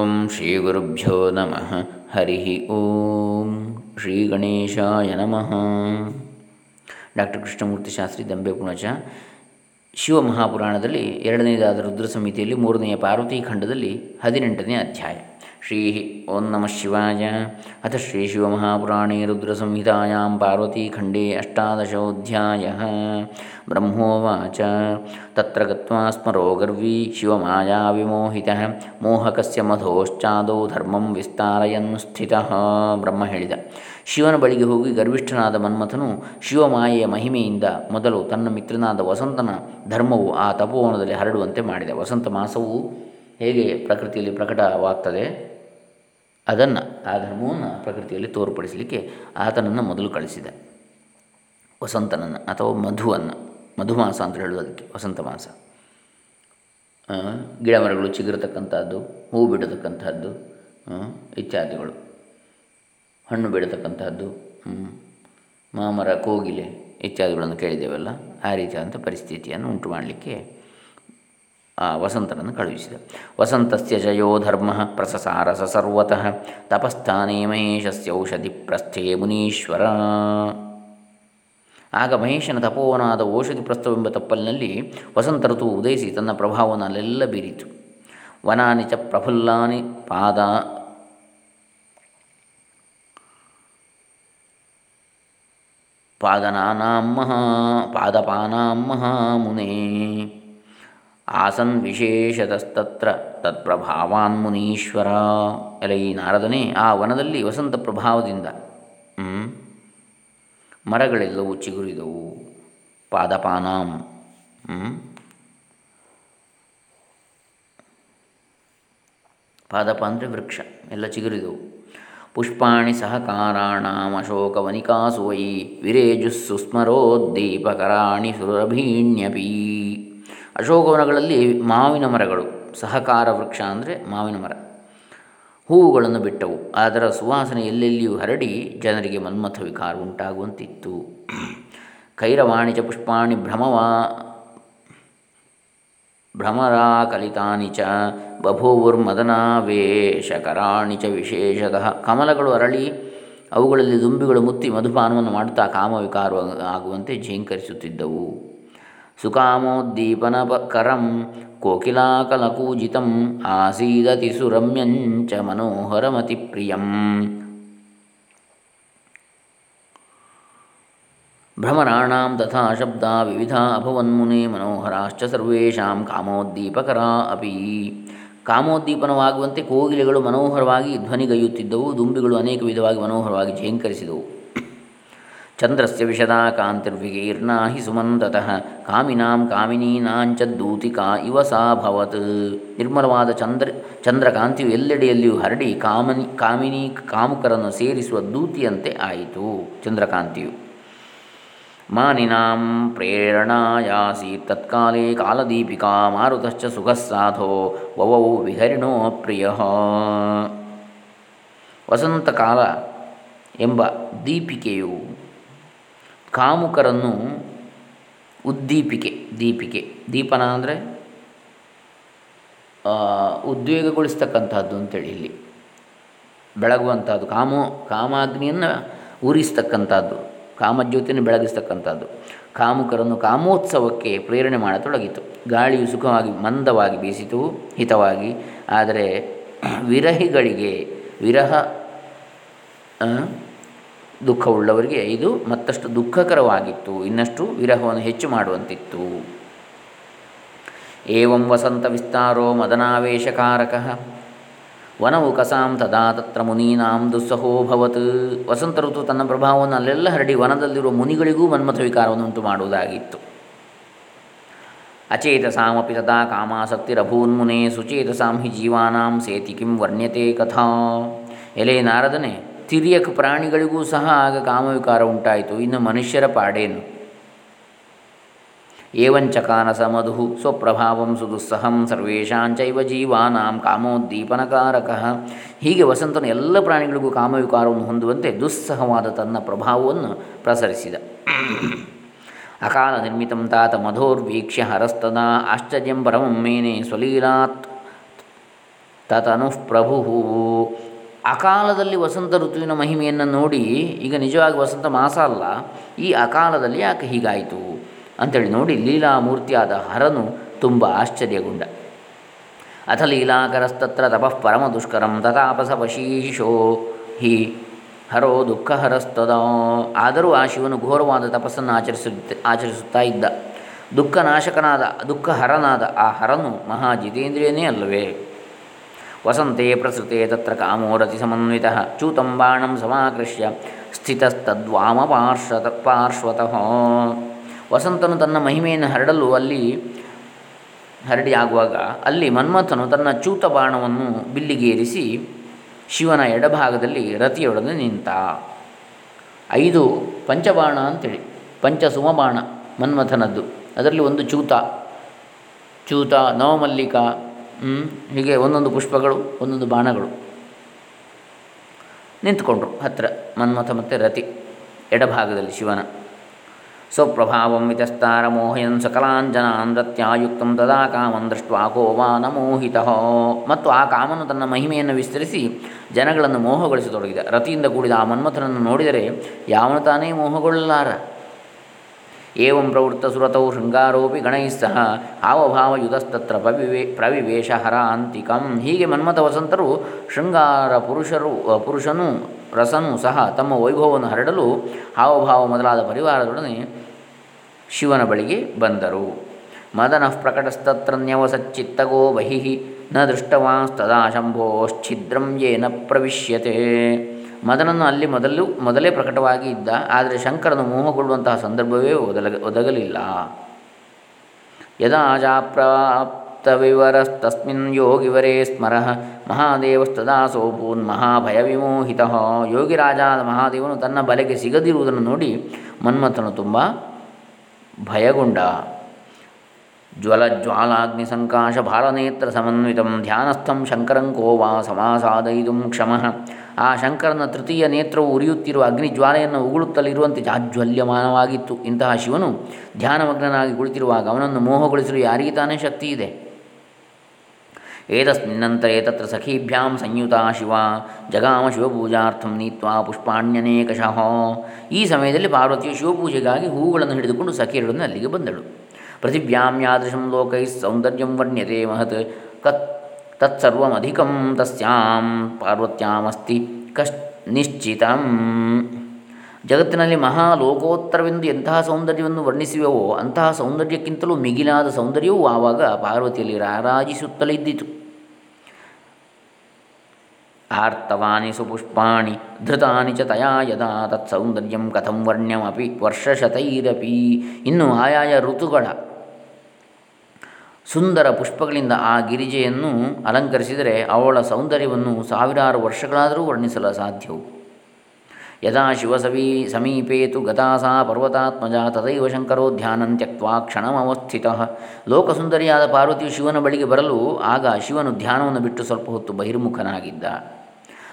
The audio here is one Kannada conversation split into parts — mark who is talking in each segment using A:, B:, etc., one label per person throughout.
A: ಓಂ ಶ್ರೀ ಗುರುಭ್ಯೋ ನಮಃ. ಹರಿ ಓಂ ಶ್ರೀ ಗಣೇಶಾಯ ನಮಃ. ಡಾಕ್ಟರ್ ಕೃಷ್ಣಮೂರ್ತಿ ಶಾಸ್ತ್ರಿ ದಂಬೆ ಪುಣಚ. ಶಿವಮಹಾಪುರಾಣದಲ್ಲಿ ಎರಡನೇದಾದ ರುದ್ರ ಸಮಿತಿಯಲ್ಲಿ ಮೂರನೆಯ ಪಾರ್ವತಿ ಖಂಡದಲ್ಲಿ ಹದಿನೆಂಟನೇ ಅಧ್ಯಾಯ. ಶ್ರೀ ಓಂ ನಮಃ ಶಿವಾಯ ಅಥ ಶ್ರೀ ಶಿವಮಹಾಪುರಾಣೇ ರುದ್ರಸಂಹಿತಾಯಾಂ ಪಾರ್ವತೀಖಂಡೇ ಅಷ್ಟಾದಶೋಧ್ಯಾಯ ಬ್ರಹ್ಮೋವಾಚ ತತ್ರ ಗತ್ವಾ ಸ್ಮರೋ ಗರ್ವೀ ಶಿವಮಾಯಾ ವಿಮೋಹಿತಃ ಮೋಹಕಸ್ಯ ಮಧೋಶ್ಚಾದೋ ಧರ್ಮಂ ವಿಸ್ತಾರಯನ್ ಸ್ಥಿತಃ ಬ್ರಹ್ಮ ಹೇಳಿದ। ಶಿವನ ಬಳಿಗೆ ಹೋಗಿ ಗರ್ವಿಷ್ಠನಾದ ಮನ್ಮಥನು ಶಿವಮಾಯೆಯ ಮಹಿಮೆಯಿಂದ ಮೊದಲು ತನ್ನ ಮಿತ್ರನಾದ ವಸಂತನ ಧರ್ಮವು ಆ ತಪೋವನದಲ್ಲಿ ಹರಡುವಂತೆ ಮಾಡಿದ. ವಸಂತ ಮಾಸವು ಹೇಗೆ ಪ್ರಕೃತಿಯಲ್ಲಿ ಪ್ರಕಟವಾಗ್ತದೆ? ಅದನ್ನು ಆ ಧರ್ಮವನ್ನು ಪ್ರಕೃತಿಯಲ್ಲಿ ತೋರ್ಪಡಿಸಲಿಕ್ಕೆ ಆತನನ್ನು ಮೊದಲು ಕಳಿಸಿದ. ವಸಂತನನ್ನು ಅಥವಾ ಮಧುವನ್ನು, ಮಧುಮಾಸ ಅಂತ ಹೇಳುವುದಕ್ಕೆ, ವಸಂತ ಮಾಸ. ಗಿಡ ಮರಗಳು ಚಿಗುರತಕ್ಕಂಥದ್ದು ಹೂ ಬಿಡತಕ್ಕಂಥದ್ದು ಇತ್ಯಾದಿಗಳು. ಹಣ್ಣು ಬಿಡತಕ್ಕಂಥದ್ದು ಮಾಮರ, ಕೋಗಿಲೆ ಇತ್ಯಾದಿಗಳನ್ನು ಕೇಳಿದ್ದೇವಲ್ಲ, ಆ ರೀತಿಯಾದಂಥ ಪರಿಸ್ಥಿತಿಯನ್ನು ಉಂಟು ಮಾಡಲಿಕ್ಕೆ ವಸಂತನನ್ನು ಕಳುಹಿಸಿದ. ವಸಂತಸ್ಯ ಜಯೋ ಧರ್ಮ ಪ್ರಸಸಾರಸ ಸರ್ವತಃ ತಪಸ್ಥಾನೇ ಮಹೇಶಸ್ಯ ಔಷಧಿ ಪ್ರಸ್ಥೆ ಮುನೀಶ್ವರ. ಆಗ ಮಹೇಶನ ತಪೋವನಾದ ಔಷಧಿ ಪ್ರಸ್ಥವೆಂಬ ತಪ್ಪಲಿನಲ್ಲಿ ವಸಂತ ಋತು ಉದಯಿಸಿ ತನ್ನ ಪ್ರಭಾವವನ್ನು ಅಲ್ಲೆಲ್ಲ ಬೀರಿತು. ವನಾನಿ ಚ ಪ್ರಫುಲ್ಲಾನಿ ಪಾದ ಪಾದನಾನಾಂ ಮಹಾ ಪಾದಪಾನಾಂ ಮಹಾಮುನೇ. ಆಸನ್ ವಿಶೇಷತಸ್ತತ್ರ ತತ್ಪ್ರಭಾವಾನ್ ಮುನೀಶ್ವರ. ಎಲೈ ನಾರದನೇ ಆ ವನದಲ್ಲಿ ವಸಂತ ಪ್ರಭಾವದಿಂದ ಮರಗಳೆಲ್ಲವೂ ಚಿಗುರಿದವು. ಪಾದಪಾನಾಂ ಪಾದಪ ಅಂದರೆ ವೃಕ್ಷ, ಎಲ್ಲ ಚಿಗುರಿದವು. ಪುಷ್ಪಾಣಿ ಸಹಕಾರಾಣಾಂ ಅಶೋಕವನಿಕಾಸು ವೈ ವಿರೇಜುಸ್ಸುಸ್ಮರೋದ್ದೀಪಕರಾಣಿ ಸುರಭೀಣ್ಯಪೀ. ಅಶೋಕವನಗಳಲ್ಲಿ ಮಾವಿನ ಮರಗಳು, ಸಹಕಾರ ವೃಕ್ಷ ಅಂದರೆ ಮಾವಿನ ಮರ. ಹೂವುಗಳನ್ನು ಬಿಟ್ಟವು. ಅದರ ಸುವಾಸನೆ ಎಲ್ಲೆಲ್ಲಿಯೂ ಹರಡಿ ಜನರಿಗೆ ಮನ್ಮಥ ವಿಕಾರ ಉಂಟಾಗುವಂತಿತ್ತು. ಕೈರವಾಣಿ ಚ ಪುಷ್ಪಾಣಿ ಭ್ರಮವಾ ಕಲಿತಾನಿ ಚ ಬಭೂವುರ್ಮದನಾವೇಶಕರಾಣಿ ಚ ವಿಶೇಷತಃ. ಕಮಲಗಳು ಅರಳಿ ಅವುಗಳಲ್ಲಿ ದುಂಬಿಗಳು ಮುತ್ತಿ ಮಧುಪಾನವನ್ನು ಮಾಡುತ್ತಾ ಕಾಮವಿಕಾರ ಆಗುವಂತೆ ಝೇಂಕರಿಸುತ್ತಿದ್ದವು. ಸುಕಾಮೋದ್ದೀಪನಕರಂ ಕೋಕಿಲಾಕಲಕೂಜಿತಂ ಆಸೀದತಿ ಸುರಮ್ಯಂಚ ಮನೋಹರಮತಿಪ್ರಿಯಂ ಭ್ರಮರಾಣಾಂ ತಥಾ ಶಬ್ದ ವಿವಿಧ ಅಭವನ್ಮುನೆ ಮನೋಹರಾಶ್ಚ ಸರ್ವೇಷಾಂ ಕಾಮೋದ್ದೀಪಕರ ಅಪಿ ಕಾಮೋದ್ದೀಪನವಾಗುವಂತೆ ಕೋಗಿಲೆಗಳು ಮನೋಹರವಾಗಿ ಧ್ವನಿಗೈಯುತ್ತಿದ್ದವು, ದುಂಬಿಗಳು ಅನೇಕ ವಿಧವಾಗಿ ಮನೋಹರವಾಗಿ ಝೇಂಕರಿಸಿದವು ಚಂದ್ರಸ್ಯ ವಿಶದಾ ಕಾಂತಿರ್ವಿಗೀರ್ಣ ಹಿ ಸುಮಂದತಃ. ಕಾಮಿನಾಂ ಕಾಮಿನೀನಾಂಚ ದೂತಿಕಾ ಇವ ಸಾಭವತ್ ನಿರ್ಮಲವಾದ ಚಂದ್ರ, ಚಂದ್ರಕಾಂತಿಯು ಎಲ್ಲೆಡೆಯಲ್ಲಿಯೂ ಹರಡಿ ಕಾಮನಿ, ಕಾಮಿನಿ ಕಾಮುಕರನ್ನು ಸೇರಿಸುವ ದೂತಿಯಂತೆ ಆಯಿತು ಚಂದ್ರಕಾಂತಿಯು. ಮಾನಿನಾಂ ಪ್ರೇರಣಾಯಾಸಿ ತತ್ಕಾಲೇ ಕಾಲದೀಪಿಕಾ ಮಾರುತಶ್ಚ ಸುಖಸ್ಸಾಧೋ ವವೌ ವಿಹರಿಣೋ ಪ್ರಿಯ. ವಸಂತಕಾಲ ಎಂಬ ದೀಪಿಕೆಯು ಕಾಮುಕರನ್ನು ಉದ್ದೀಪಿಕೆ, ದೀಪಿಕೆ. ದೀಪನ ಅಂದರೆ ಉದ್ವೇಗಗೊಳಿಸ್ತಕ್ಕಂಥದ್ದು ಅಂತೇಳಿ ಇಲ್ಲಿ. ಬೆಳಗುವಂಥದ್ದು, ಕಾಮೋ, ಕಾಮಾಗ್ನಿಯನ್ನು ಉರಿಸ್ತಕ್ಕಂಥದ್ದು, ಕಾಮಜ್ಯೋತಿಯನ್ನು ಬೆಳಗಿಸ್ತಕ್ಕಂಥದ್ದು. ಕಾಮುಕರನ್ನು ಕಾಮೋತ್ಸವಕ್ಕೆ ಪ್ರೇರಣೆ ಮಾಡತೊಡಗಿತು. ಗಾಳಿಯು ಸುಖವಾಗಿ, ಮಂದವಾಗಿ ಬೀಸಿತು, ಹಿತವಾಗಿ. ಆದರೆ, ವಿರಹಿಗಳಿಗೆ, ವಿರಹ ದುಃಖವುಳ್ಳವರಿಗೆ ಇದು ಮತ್ತಷ್ಟು ದುಃಖಕರವಾಗಿತ್ತು, ಇನ್ನಷ್ಟು ವಿರಹವನ್ನು ಹೆಚ್ಚು ಮಾಡುವಂತಿತ್ತು. ಏವಂ ವಸಂತ ವಿಸ್ತಾರೋ ಮದನಾವೇಶಕಾರಕ. ವನವು ಕಸಾಂ ತದಾ ತತ್ರ ಮುನೀನಾಂ ದುಸ್ಸಹೋಭವತ್ ವಸಂತ ಋತು ತನ್ನ ಪ್ರಭಾವವನ್ನು ಅಲ್ಲೆಲ್ಲ ಹರಡಿ ವನದಲ್ಲಿರುವ ಮುನಿಗಳಿಗೂ ಮನ್ಮಥ ವಿಕಾರವನ್ನು ಉಂಟು ಮಾಡುವುದಾಗಿತ್ತು. ಅಚೇತಸಾಮಪಿ ತದಾ ಕಾಮಾಸಕ್ತಿರಭೂನ್ಮುನೆ ಸುಚೇತಸಾಂ ಹಿ ಜೀವಾನಾಂ ಸೇತಿ ಕಿಂ ವರ್ಣ್ಯತೆ ಕಥಾ. ಎಲೆ ನಾರದನೆ ತಿರಿಯಕ ಪ್ರಾಣಿಗಳಿಗೂ ಸಹ ಆಗ ಕಾಮವಿಕಾರ ಉಂಟಾಯಿತು. ಇನ್ನು ಮನುಷ್ಯರ ಪಾಡೇನು? ಏವಂಚಕಾನಸ ಮಧು ಸ್ವಪ್ರಭಾವಂ ಸುದುಸ್ಸಹಂ ಸರ್ವೇಷಾಂಚೈವ ಜೀವಾನಾಂ ಕಾಮೋದ್ದೀಪನಕಾರಕ. ಹೀಗೆ ವಸಂತನ ಎಲ್ಲ ಪ್ರಾಣಿಗಳಿಗೂ ಕಾಮವಿಕಾರವನ್ನು ಹೊಂದುವಂತೆ ದುಸ್ಸಹವಾದ ತನ್ನ ಪ್ರಭಾವವನ್ನು ಪ್ರಸರಿಸಿದ. ಅಕಾಲ ನಿರ್ಮಿತಂ ತಾತ ಮಧೋರ್ವೀಕ್ಷ್ಯ ಹರಸ್ತದಾ ಆಶ್ಚರ್ಯಂ ಪರಮಂ ಮೇನೆ ಸ್ವಲೀಲಾತ್ ತತನು ಪ್ರಭು. ಅಕಾಲದಲ್ಲಿ ವಸಂತ ಋತುವಿನ ಮಹಿಮೆಯನ್ನು ನೋಡಿ, ಈಗ ನಿಜವಾಗಿ ವಸಂತ ಮಾಸ ಅಲ್ಲ, ಈ ಅಕಾಲದಲ್ಲಿ ಯಾಕೆ ಹೀಗಾಯಿತು? ಅಂಥೇಳಿ ನೋಡಿ ಲೀಲಾಮೂರ್ತಿಯಾದ ಹರನು ತುಂಬ ಆಶ್ಚರ್ಯಗೊಂಡ. ಅಥ ಲೀಲಾಕರಸ್ತತ್ರ ತಪಃ ಪರಮ ದುಷ್ಕರಂ ತಥಾಪಸವಶೀಶೋ ಹಿ ಹರೋ ದುಃಖ ಹರಸ್ತದ ಆದರೂ ಆ ಶಿವನು ಘೋರವಾದ ತಪಸ್ಸನ್ನು ಆಚರಿಸುತ್ತ, ಆಚರಿಸುತ್ತಾ ಇದ್ದ. ದುಃಖನಾಶಕನಾದ, ದುಃಖಹರನಾದ ಆ ಹರನು ಮಹಾ ಜಿತೇಂದ್ರಿಯನೇ ಅಲ್ಲವೇ? ವಸಂತೆ ಪ್ರಸೃತೆ ತತ್ರ ಕಾಮೋರತಿ ಸಮನ್ವಿತ. ಚೂತಂ ಬಾಣಂ ಸಮಾಕೃಷ್ಯ ಸ್ಥಿತಸ್ತದ್ವಾಮ ಪಾರ್ಶ್ವತ. ಪಾರ್ಶ್ವತಃ ವಸಂತನು ತನ್ನ ಮಹಿಮೆಯನ್ನು ಹರಡಲು ಅಲ್ಲಿ ಹರಡಿ ಆಗುವಾಗ ಅಲ್ಲಿ ಮನ್ಮಥನು ತನ್ನ ಚೂತ ಬಾಣವನ್ನು ಬಿಲ್ಲಿಗೇರಿಸಿ ಶಿವನ ಎಡಭಾಗದಲ್ಲಿ ರತಿಯೊಡನೆ ನಿಂತ. ಐದು ಪಂಚಬಾಣ ಅಂತೇಳಿ. ಪಂಚಸುಮಬಾಣ ಮನ್ಮಥನದ್ದು. ಅದರಲ್ಲಿ ಒಂದು ಚೂತ. ಚೂತ ನವಮಲ್ಲಿಕ ಹೀಗೆ ಒಂದೊಂದು ಪುಷ್ಪಗಳು, ಒಂದೊಂದು ಬಾಣಗಳು. ನಿಂತ್ಕೊಂಡ್ರು ಹತ್ತಿರ ಮನ್ಮಥ ಮತ್ತು ರತಿ, ಎಡಭಾಗದಲ್ಲಿ ಶಿವನ. ಸ್ವಪ್ರಭಾವಂ ವಿತಸ್ತಾರ ಮೋಹಯನ್ ಸಕಲಾಂಜನಾನ್ ರತ್ಯಾಯುಕ್ತ ತದಾ ಕಾಮನ್ ದೃಷ್ಟ ಕೋವಾ ನ ಮೋಹಿತ ಮತ್ತು ಆ ಕಾಮನು ತನ್ನ ಮಹಿಮೆಯನ್ನು ವಿಸ್ತರಿಸಿ ಜನಗಳನ್ನು ಮೋಹಗೊಳಿಸತೊಡಗಿದ. ರತಿಯಿಂದ ಕೂಡಿದ ಆ ಮನ್ಮಥನನ್ನು ನೋಡಿದರೆ ಯಾವನು ತಾನೇ ಮೋಹಗೊಳ್ಳಲಾರ? ಏವಂ ಪ್ರವೃತ್ತ ಸುರತೌ ಶೃಂಗಾರೋಪಿ ಗಣೈಸ್ಸಹ ಹಾವಭಾವಯುಧಸ್ತತ್ರ ಪ್ರವಿವೇ ಪ್ರವಿವೇಶ ಹರಾಂತಿಕಂ ಹೀಗೆ ಮನ್ಮಥ ವಸಂತರು ಶೃಂಗಾರ ಪುರುಷರು ಪುರುಷನು, ರಸನೂ ಸಹ ತಮ್ಮ ವೈಭವವನ್ನು ಹರಡಲು ಹಾವಭಾವ ಮೊದಲಾದ ಪರಿವಾರದೊಡನೆ ಶಿವನ ಬಳಿಗೆ ಬಂದರು. ಮದನಃ ಪ್ರಕಟಸ್ತತ್ರನ್ಯವಸಚ್ಚಿತ್ತಗೋ ಬಹಿಃ ನ ದೃಷ್ಟವಾಂಸ್ತದಾ ಶಂಭೋಶ್ಛಿದ್ರಂ ಯೇನ ಪ್ರವಿಶ್ಯತೆ. ಮದನನ್ನು ಅಲ್ಲಿ ಮೊದಲು, ಮೊದಲೇ ಪ್ರಕಟವಾಗಿ ಇದ್ದ. ಆದರೆ ಶಂಕರನು ಮೋಹಗೊಳ್ಳುವಂತಹ ಸಂದರ್ಭವೇ ಒದಲ ಒದಗಲಿಲ್ಲ. ಯದಾ ಜಾಪ್ರಾಪ್ತವಿವರಸ್ತಸ್ಮಿನ್ ಯೋಗಿವರೇ ಸ್ಮರಃ. ಮಹಾದೇವಸ್ತದಾ ಸೋಪೂನ್ ಮಹಾಭಯವಿಮೋಹಿತ. ಯೋಗಿರಾಜ ಮಹಾದೇವನು ತನ್ನ ಬಲೆಗೆ ಸಿಗದಿರುವುದನ್ನು ನೋಡಿ ಮನ್ಮಥನು ತುಂಬ ಭಯಗೊಂಡ. ಸಮನ್ವಿತಂ ಧ್ಯಾನಸ್ಥಂ ಶಂಕರಂ ಕೋವಾ ಸಮಾಸಾದಯಿತು ಕ್ಷಮಃ. ಆ ಶಂಕರನ ತೃತೀಯ ನೇತ್ರವು ಉರಿಯುತ್ತಿರುವ ಅಗ್ನಿಜ್ವಾಲೆಯನ್ನು ಉಗುಳುತ್ತಲಿರುವಂತೆ ಜಾಜ್ವಲ್ಯಮಾನವಾಗಿತ್ತು ಇಂತಹ ಶಿವನು ಧ್ಯಾನಮಗ್ನನಾಗಿ ಕುಳಿತಿರುವಾಗ ಅವನನ್ನು ಮೋಹಗೊಳಿಸಲು ಯಾರಿಗೆ ತಾನೇ ಶಕ್ತಿ ಇದೆ ಏತಸ್ಮಿನ್ನಂತರೇ ತತ್ರ ಸಖೀಭ್ಯಾಂ ಸಂಯುತ ಶಿವ. ಜಗಾಮ ಶಿವಪೂಜಾರ್ಥಂ ನೀತ್ವಾ ಪುಷ್ಪಾಣ್ಯನೇಕಶಃ. ಈ ಸಮಯದಲ್ಲಿ ಪಾರ್ವತಿಯು ಶಿವಪೂಜೆಗಾಗಿ ಹೂಗಳನ್ನು ಹಿಡಿದುಕೊಂಡು ಸಖಿಯರನ್ನು ಅಲ್ಲಿಗೆ ಬಂದಳು. ಪೃಥಿವ್ಯಾಂ ಯಾದೃಶಂ ಲೋಕೈ ಸೌಂದರ್ಯಂ ವರ್ಣ್ಯತೆ ಮಹತ್ ಕತ್ ತತ್ಸರ್ವಮಧಿಕಂ ತಸ್ಯಾಂ ಪಾರ್ವತ್ಯಾಮಸ್ತಿ ಕಶ್ ನಿಶ್ಚಿತಂ ಜಗತ್ತಿನಲ್ಲಿ ಮಹಾಲೋಕೋತ್ತರವೆಂದು ಎಂತಹ ಸೌಂದರ್ಯವನ್ನು ವರ್ಣಿಸಿವೆವೋ ಅಂತಹ ಸೌಂದರ್ಯಕ್ಕಿಂತಲೂ ಮಿಗಿಲಾದ ಸೌಂದರ್ಯವೂ ಆವಾಗ ಪಾರ್ವತಿಯಲ್ಲಿ ರಾರಾಜಿಸುತ್ತಲಿದ್ದಿತು ಆರ್ತವಾನಿ ಸುಪುಷ್ಪಾಣಿ ಧೃತಾನಿ ಚ ತಯಾ ಯದಾ ತತ್ಸೌಂದರ್ಯಂ ಕಥಂ ವರ್ಣ್ಯಮಪಿ ವರ್ಷಶತೈರಪಿ. ಇನ್ನು ಆಯಾಯ ಋತುಗಳ ಸುಂದರ ಪುಷ್ಪಗಳಿಂದ ಆ ಗಿರಿಜೆಯನ್ನು ಅಲಂಕರಿಸಿದರೆ ಅವಳ ಸೌಂದರ್ಯವನ್ನು ಸಾವಿರಾರು ವರ್ಷಗಳಾದರೂ ವರ್ಣಿಸಲು ಸಾಧ್ಯವು. ಯದಾ ಶಿವಸವಿ ಸಮೀಪೇತು ಗತಾಸಾ ಪರ್ವತಾತ್ಮಜ ತದೈವ ಶಂಕರೋ ಧ್ಯಾನಂ ತ್ಯಕ್ವಾ ಕ್ಷಣಮವಸ್ಥಿತ. ಲೋಕಸುಂದರಿಯಾದ ಪಾರ್ವತಿಯು ಶಿವನ ಬಳಿಗೆ ಬರಲು ಆಗ ಶಿವನು ಧ್ಯಾನವನ್ನು ಬಿಟ್ಟು ಸ್ವಲ್ಪ ಹೊತ್ತು ಬಹಿರ್ಮುಖನಾಗಿದ್ದ.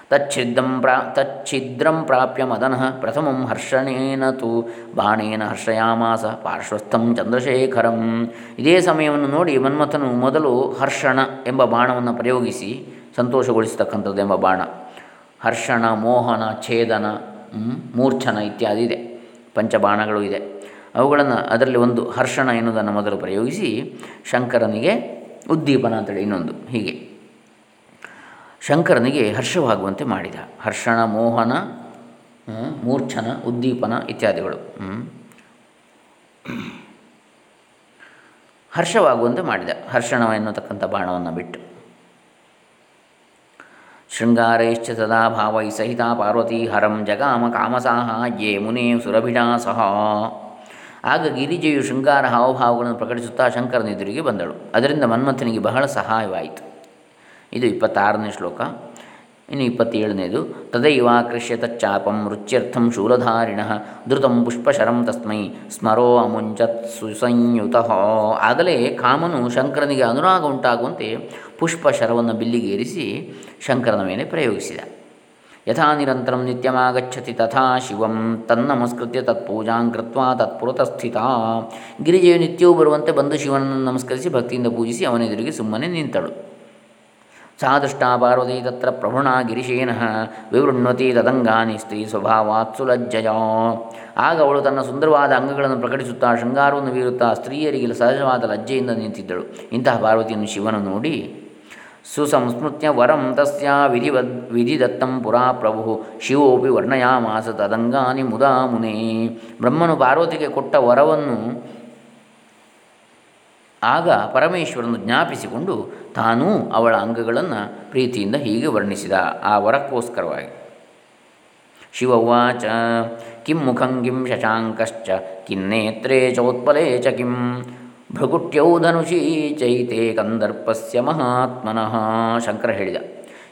A: ತಚ್ಛಿದ್ರಂ ಪ್ರಾ ತಚ್ಛಿದ್ರಂ ಪ್ರಾಪ್ಯ ಮದನಃ ಪ್ರಥಮಂ ಹರ್ಷಣೇನ ತು ಬಾಣೇನ ಹರ್ಷಯಾಮಾಸ ಪಾರ್ಶ್ವಸ್ಥಂ ಚಂದ್ರಶೇಖರಂ ಇದೇ ಸಮಯವನ್ನು ನೋಡಿ ಮನ್ಮಥನು ಮೊದಲು ಹರ್ಷಣ ಎಂಬ ಬಾಣವನ್ನು ಪ್ರಯೋಗಿಸಿ ಸಂತೋಷಗೊಳಿಸತಕ್ಕಂಥದ್ದು ಎಂಬ ಬಾಣ. ಹರ್ಷಣ, ಮೋಹನ, ಛೇದನ ಮೂರ್ಛನ ಇತ್ಯಾದಿ ಇದೆ. ಪಂಚಬಾಣಗಳು ಇದೆ. ಅವುಗಳನ್ನು ಅದರಲ್ಲಿ ಒಂದು ಹರ್ಷಣ ಎನ್ನುವುದನ್ನು ಮೊದಲು ಪ್ರಯೋಗಿಸಿ ಶಂಕರನಿಗೆ ಉದ್ದೀಪನ ಅಂತೇಳಿ ಇನ್ನೊಂದು. ಹೀಗೆ. ಶಂಕರನಿಗೆ ಹರ್ಷವಾಗುವಂತೆ ಮಾಡಿದ. ಹರ್ಷಣ, ಮೋಹನ ಮೂರ್ಛನ, ಉದ್ದೀಪನ ಇತ್ಯಾದಿಗಳು. ಹರ್ಷವಾಗುವಂತೆ ಮಾಡಿದ. ಹರ್ಷಣ ಎನ್ನುತಕ್ಕಂಥ ಬಾಣವನ್ನು ಬಿಟ್ಟು. ಶೃಂಗಾರೈಶ್ಚ ಸದಾ ಭಾವೈ ಸಹಿತ ಪಾರ್ವತಿ ಹರಂ ಜಗಾಮ ಕಾಮಸಾಹ, ಯೇ ಮುನೇ ಸುರಭಿಡಾ ಸಹ. ಆಗ ಗಿರಿಜೆಯು ಶೃಂಗಾರ ಹಾವಭಾವಗಳನ್ನು ಪ್ರಕಟಿಸುತ್ತಾ ಶಂಕರನೆದುರಿಗೆ ಬಂದಳು. ಅದರಿಂದ ಮನ್ಮಥನಿಗೆ ಬಹಳ ಸಹಾಯವಾಯಿತು. ಇದು ಇಪ್ಪತ್ತಾರನೇ ಶ್ಲೋಕ. ಇನ್ನು ಇಪ್ಪತ್ತೇಳನೇದು ತದೈವಾಕೃಷ್ಯ ತಚ್ಚಾಪಂ ರುಚ್ಯರ್ಥಂ ಶೂಲಧಾರಿಣ ಧೃತಂ ಪುಷ್ಪಶರಂ ತಸ್ಮೈ ಸ್ಮರೋ ಅಮುಂಚತ್ ಸುಸಂಯುತ. ಆಗಲೇ ಕಾಮನು ಶಂಕರನಿಗೆ ಅನುರಾಗ ಉಂಟಾಗುವಂತೆ ಪುಷ್ಪಶರವನ್ನು ಬಿಲ್ಲಿಗೇರಿಸಿ ಶಂಕರನ ಮೇಲೆ ಪ್ರಯೋಗಿಸಿದ. ಯಥಾ ನಿರಂತರಂ ನಿತ್ಯಮಾಗಚ್ಚತಿ ತಥಾ ಶಿವಂ ತನ್ನಮಸ್ಕೃತ್ಯ ತತ್ಪೂಜಾಂ ಕೃತ್ವಾ ತತ್ಪುರತಸ್ಥಿತ ಗಿರಿಜೆಯು ನಿತ್ಯವೂ ಬರುವಂತೆ ಬಂದು ಶಿವನನ್ನು ನಮಸ್ಕರಿಸಿ ಭಕ್ತಿಯಿಂದ ಪೂಜಿಸಿ ಅವನೆದುರಿಗೆ ಸುಮ್ಮನೆ ನಿಂತಳು. ಸಾ ದೃಷ್ಟಾ ಪಾರ್ವತಿ ತತ್ರ ಪ್ರಭುಣ ಗಿರಿಶೇನ ವಿವೃಣ್ವತಿ ತದಂಗಾನಿ ಸ್ತ್ರೀ ಸ್ವಭಾವಾತ್ ಸುಲಜ್ಜಯ. ಆಗ ಅವಳು ತನ್ನ ಸುಂದರವಾದ ಅಂಗಗಳನ್ನು ಪ್ರಕಟಿಸುತ್ತಾ ಶೃಂಗಾರವನ್ನು ಬೀರುತ್ತಾ ಸ್ತ್ರೀಯರಿಗೆ ಸಹಜವಾದ ಲಜ್ಜೆಯಿಂದ ನಿಂತಿದ್ದಳು. ಇಂತಹ ಪಾರ್ವತಿಯನ್ನು ಶಿವನು ನೋಡಿ, ಸುಸಂಸ್ಮೃತ್ಯ ವರಂ ತಸ್ಯ ವಿಧಿವದ್, ವಿಧಿದತ್ತಂ ಪುರಾ ಪ್ರಭು, ಶಿವೋಪಿ ವರ್ಣಯಾಮಾಸ ತದಂಗಾನಿ ಮುದಾ ಮುನೇ ಬ್ರಹ್ಮನು ಪಾರ್ವತಿಗೆ ಕೊಟ್ಟ ವರವನ್ನು ಆಗ ಪರಮೇಶ್ವರನು ಜ್ಞಾಪಿಸಿಕೊಂಡು ತಾನೂ ಅವಳ ಅಂಗಗಳನ್ನು ಪ್ರೀತಿಯಿಂದ ಹೀಗೆ ವರ್ಣಿಸಿದ, ಆ ವರಕ್ಕೋಸ್ಕರವಾಗಿ. ಶಿವ ಕಿಂ ಮುಖಂ ಕಿಂ ಶಶಾಂಕಶ್ಚ, ಕಿನ್ನೇತ್ರೇ ಚೋತ್ಪಲೇ ಚ ಕಿಂ, ಭೃಗುಟ್ಯೌ ಧನುಷಿ ಚೈತೆ ಕಂದರ್ಪಸ್ಯ ಮಹಾತ್ಮನಃ ಶಂಕರ ಹೇಳಿದ.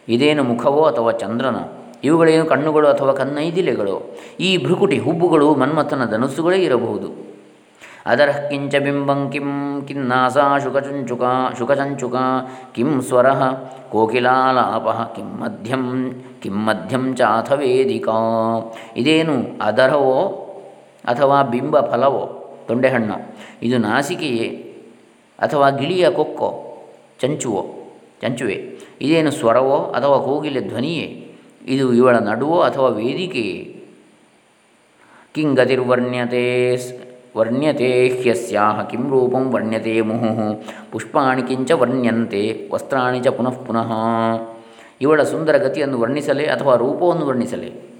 A: ಇದೇನು ಮುಖವೋ ಅಥವಾ ಚಂದ್ರನೋ, ಇವುಗಳೇನು ಕಣ್ಣುಗಳು ಅಥವಾ ಕನ್ನೈದಿಲೆಗಳು, ಈ ಭೃಕುಟಿ ಹುಬ್ಬುಗಳು ಮನ್ಮಥನ ಧನುಸುಗಳೇ ಇರಬಹುದು. ಅದರ ಕಿಂಚ ಬಿಂಬಂ ಕಿಂ ಕಿನ್ನಾಸಾ ಶುಕಚುಂಚುಕ, ಶುಕಚಂಚುಕ, ಕಿಂ ಸ್ವರ ಕೋಕಿಲಾಲಾಪ, ಕಿಂ ಮಧ್ಯಂ ಕಿಂ ಮಧ್ಯಂ ಚಾಥ ವೇದಿಕಾ. ಇದೇನು ಅದರವೋ ಅಥವಾ ಬಿಂಬ ಫಲವೋ? ತೊಂಡೆಹಣ್ಣು. ಇದು ನಾಸಿಕೆಯೇ ಅಥವಾ ಗಿಳಿಯ ಕೊಕ್ಕೋ? ಚಂಚುವೋ? ಚಂಚುವೆ. ಇದೇನು ಸ್ವರವೋ ಅಥವಾ ಕೋಗಿಲೆ ಧ್ವನಿಯೇ? ಇದು ಇವಳ ನಡುವೋ ಅಥವಾ ವೇದಿಕೆಯೇ? ಕಿಂಗತಿರ್ವರ್ಣ್ಯತೆ ವರ್ಣ್ಯತೆ ಹ್ಯಸ್ಯಾಹ, ಕಿಂ ರೂಪಂ ವರ್ಣ್ಯತೆ ಮುಹುಃ ಪುಷ್ಪಾಣಿ ಕಿಂಚ ವರ್ಣ್ಯಂತೆ, ವಸ್ತ್ರಾಣಿ ಚ ಪುನಃ ಪುನಃ. ಇವಳ ಸುಂದರ ಗತಿಯನ್ನು ವರ್ಣಿಸಲೇ ಅಥವಾ ರೂಪವನ್ನು ವರ್ಣಿಸಲೇ?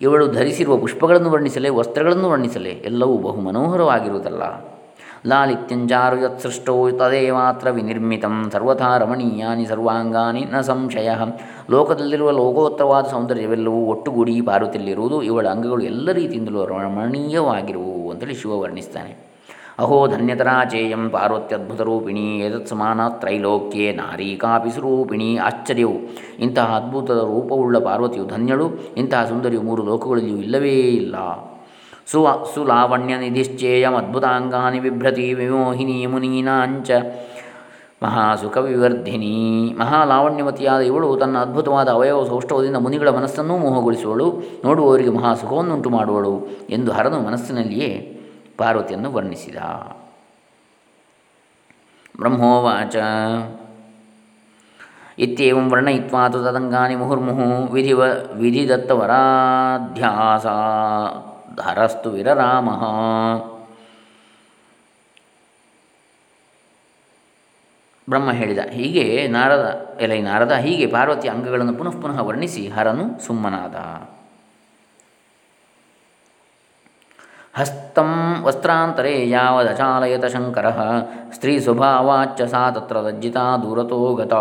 A: ಇವಳು ಧರಿಸಿರುವ ಪುಷ್ಪಗಳನ್ನು ವರ್ಣಿಸಲೇ, ವಸ್ತ್ರಗಳನ್ನು ವರ್ಣಿಸಲೇ? ಎಲ್ಲವೂ ಬಹು ಮನೋಹರವಾಗಿರುವುದಲ್ಲ ಲಾಲಿತ್ಯಂಚಾರು ಯತ್ಸೃಷ್ಟೋ ತದೇವಾತ್ರ ವಿನಿರ್ಮಿತಂ ಸರ್ವಥಾ ರಮಣೀಯಾನಿ ಸರ್ವಾಂಗಾನಿ ನ ಸಂಶಯ ಲೋಕದಲ್ಲಿರುವ ಲೋಕೋತ್ತರವಾದ ಸೌಂದರ್ಯವೆಲ್ಲವೂ ಒಟ್ಟುಗೂಡಿ ಪಾರುತ್ತಿಲ್ಲಿರುವುದು ಇವಳ ಅಂಗಗಳು ಎಲ್ಲ ರೀತಿಯಿಂದಲೂ ರಮಣೀಯವಾಗಿರುವು ಅಂತೇಳಿ ಶಿವ ವರ್ಣಿಸ್ತಾನೆ. ಅಹೋ ಧನ್ಯತರಾಚೇಯಂ ಪಾರ್ವತ್ಯದ್ಭುತರೂಪಿಣಿ ಏತತ್ ಸಮಾನ ತ್ರೈಲೋಕ್ಯೆ ನಾರೀ ಕಾಪಿ ಸ್ವರೂಪಿಣಿ ಆಶ್ಚರ್ಯವು. ಇಂತಹ ಅದ್ಭುತ ರೂಪವುಳ್ಳ ಪಾರ್ವತಿಯು ಧನ್ಯಳು, ಇಂತಹ ಸುಂದರಿಯು ಮೂರು ಲೋಕಗಳಲ್ಲಿಯೂ ಇಲ್ಲವೇ ಇಲ್ಲ. ಸು ಸುಲಾವಣ್ಯ ನಿಧಿಶ್ಚೇಯಂ ಅದ್ಭುತಾಂಗಾನಿ ಬಿಭ್ರತಿ ವಿಮೋಹಿನಿ ಮುನೀನಾಂಚ ಮಹಾಸುಖ ವಿವರ್ಧಿನಿ ಮಹಾಲಾವಣ್ಯವತಿಯಾದ ಇವಳು ತನ್ನ ಅದ್ಭುತವಾದ ಅವಯವ ಸೌಷ್ಠವದಿಂದ ಮುನಿಗಳ ಮನಸ್ಸನ್ನೂ ಮೋಹಗೊಳಿಸುವಳು. ನೋಡುವವರಿಗೆ ಮಹಾಸುಖವನ್ನುಂಟು ಮಾಡುವಳು ಎಂದು ಹರನು ಮನಸ್ಸಿನಲ್ಲಿಯೇ ಪಾರ್ವತಿಯನ್ನು ವರ್ಣಿಸಿದ. ಬ್ರಹ್ಮೋವಾಚ. ಇತ್ಯಂ ವರ್ಣಯಿತ್ವಾ ತು ತದಂಗಾನಿ ಮುಹುರ್ಮುಹು ವಿಧಿವ ವಿಧಿದತ್ತವರಾಧ್ಯಾಸ. ಧರಸ್ತು ವಿರರಾಮ. ಬ್ರಹ್ಮ ಹೇಳಿದ, ಹೀಗೆ ನಾರದ ಎಲೈ ನಾರದ, ಹೀಗೆ ಪಾರ್ವತಿ ಅಂಗಗಳನ್ನು ಪುನಃ ಪುನಃ ವರ್ಣಿಸಿ ಹರನು ಸುಮ್ಮನಾದ. ಹಸ್ತಂ ವಸ್ತ್ರಾಂತರೇ ಯಾವದಚಾಲಯತ ಶಂಕರ, ಸ್ತ್ರೀ ಸ್ವಭಾವಾಚ್ಚ ಸಾ ತತ್ರ ದೂರತೋ ಗತ.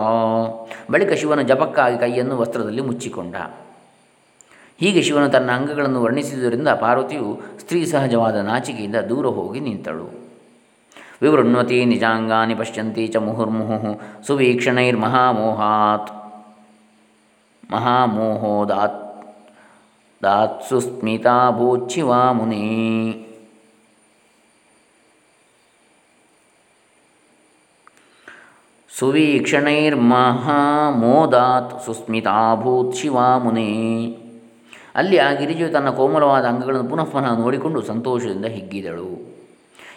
A: ಬಳಿಕ ಶಿವನ ಜಪಕ್ಕಾಗಿ ಕೈಯನ್ನು ವಸ್ತ್ರದಲ್ಲಿ ಮುಚ್ಚಿಕೊಂಡ. ಹೀಗೆ ಶಿವನು ತನ್ನ ಅಂಗಗಳನ್ನು ವರ್ಣಿಸಿದ್ದರಿಂದ ಪಾರ್ವತಿಯು ಸ್ತ್ರೀ ಸಹಜವಾದ ನಾಚಿಕೆಯಿಂದ ದೂರ ಹೋಗಿ ನಿಂತಳು. ವಿವೃಣ್ವತಿ ನಿಜಾಂಗಾನಿ ಪಶ್ಯಂತಿ ಚ ಮುಹುರ್ಮುಹು ಸುವೀಕ್ಷಣೈರ್ಮಹಾಮೋಹಾತ್. ಮಹಾಮೋಹೋದಾತ್. ದಾತ್ಸುಸ್ಮಿತಾ ಭೂಚ್ಛಿವಾ ಮುನಿ. ಸುವೀಕ್ಷಣೈರ್ಮಹಾಮೋದಾತ್ ಸುಸ್ಮಿತಾಭೂತ್ ಶಿವಾ ಮುನಿ. ಅಲ್ಲಿ ಆ ಗಿರಿಜು ತನ್ನ ಕೋಮಲವಾದ ಅಂಗಗಳನ್ನು ಪುನಃ ಪುನಃ ನೋಡಿಕೊಂಡು ಸಂತೋಷದಿಂದ ಹಿಗ್ಗಿದಳು.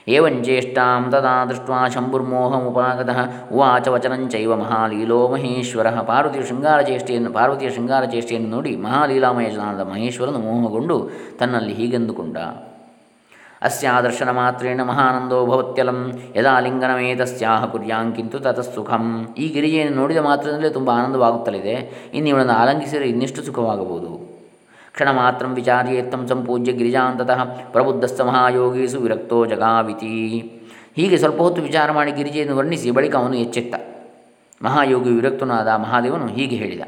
A: ಏವಂಚೇಷ್ಟಾಂ ತದಾ ದೃಷ್ಟ ಶಂಭುರ್ಮೋಹಮುಪಾಗತಃ ಉವಾಚ ವಚನಂಚೈವ ಮಹಾಲೀಲೋ ಮಹೇಶ್ವರ. ಪಾರ್ವತಿಯ ಶೃಂಗಾರಚೇಷ್ಟೆಯನ್ನು ಪಾರ್ವತಿಯ ಶೃಂಗಾರಚೇಷ್ಟೆಯನ್ನು ನೋಡಿ ಮಹಾಲೀಲಾಮಯಜನಾದ ಮಹೇಶ್ವರನು ಮೋಹಗೊಂಡು ತನ್ನಲ್ಲಿ ಹೀಗೆಂದುಕೊಂಡ. ಅಸ್ಯಾದರ್ಶನ ಮಾತ್ರೇಣ ಮಹಾನಂದೋ ಭವತ್ಯಲಂ, ಯದಾ ಲಿಂಗನಮೇತಸ್ಯಾಹ ಕುರ್ಯಾಂಕಿಂತು ತತಃ ಸುಖಂ. ಈ ಗಿರಿಜೆಯನ್ನು ನೋಡಿದ ಮಾತ್ರದಲ್ಲೇ ತುಂಬ ಆನಂದವಾಗುತ್ತಲಿದೆ. ಇನ್ನು ಇವಳನ್ನು ಆಲಂಗಿಸಿದರೆ ಇನ್ನೆಷ್ಟು ಸುಖವಾಗಬಹುದು? ಕ್ಷಣ ಮಾತ್ರ ವಿಚಾರ್ಯೇತ್ತಂ ಸಂಪೂಜ್ಯ ಗಿರಿಜಾಂತತಃ ಪ್ರಬುದ್ಧಸ್ಥ ಮಹಾಯೋಗೀಸು ವಿರಕ್ತೋ ಜಗಾವಿತಿ. ಹೀಗೆ ಸ್ವಲ್ಪ ಹೊತ್ತು ವಿಚಾರ ಮಾಡಿ ಗಿರಿಜೆಯನ್ನು ವರ್ಣಿಸಿ ಬಳಿಕ ಅವನು ಎಚ್ಚೆತ್ತ. ಮಹಾಯೋಗಿ ವಿರಕ್ತನಾದ ಮಹಾದೇವನು ಹೀಗೆ ಹೇಳಿದ.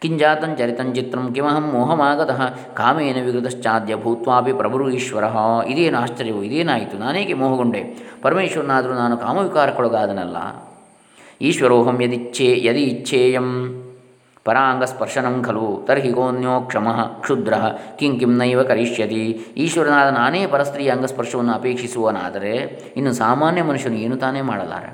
A: ಕಿಂಜಾತಂ ಚರಿತಂ ಚಿತ್ರಂ ಕಿಮಹಂ ಮೋಹಮಾಗತಃ ಕಾಮೇನ ವಿಗತಶ್ಚಾದ್ಯ ಭೂತ್ವಾಪಿ ಪ್ರಭುರು ಈಶ್ವರ ಇದೇನು ಆಶ್ಚರ್ಯವು, ಇದೇನಾಯಿತು? ನಾನೇಕೆ ಮೋಹಗೊಂಡೆ? ಪರಮೇಶ್ವರನಾದರೂ ನಾನು ಕಾಮವಿಕಾರಕ್ಕೊಳಗಾದನಲ್ಲ? ಈಶ್ವರೋಹಂ ಯದಿಚ್ಛೇ, ಯದಿ ಇಚ್ಛೇಯಂ. ಪರಾಂಗಸ್ಪರ್ಶನಂ ಖಲು ತರ್ಹಿ ಗೋನ್ಯೋ ಕ್ಷಮ ಕ್ಷುದ್ರ ಕಿಂ ಕಿಂ ನೈವ ಕರಿಷ್ಯತಿ ಈಶ್ವರನಾದ ನಾನೇ ಪರಸ್ತ್ರೀಯ ಅಂಗಸ್ಪರ್ಶವನ್ನು ಅಪೇಕ್ಷಿಸುವನಾದರೆ ಇನ್ನು ಸಾಮಾನ್ಯ ಮನುಷ್ಯನು ಏನು ತಾನೇ ಮಾಡಲಾರ?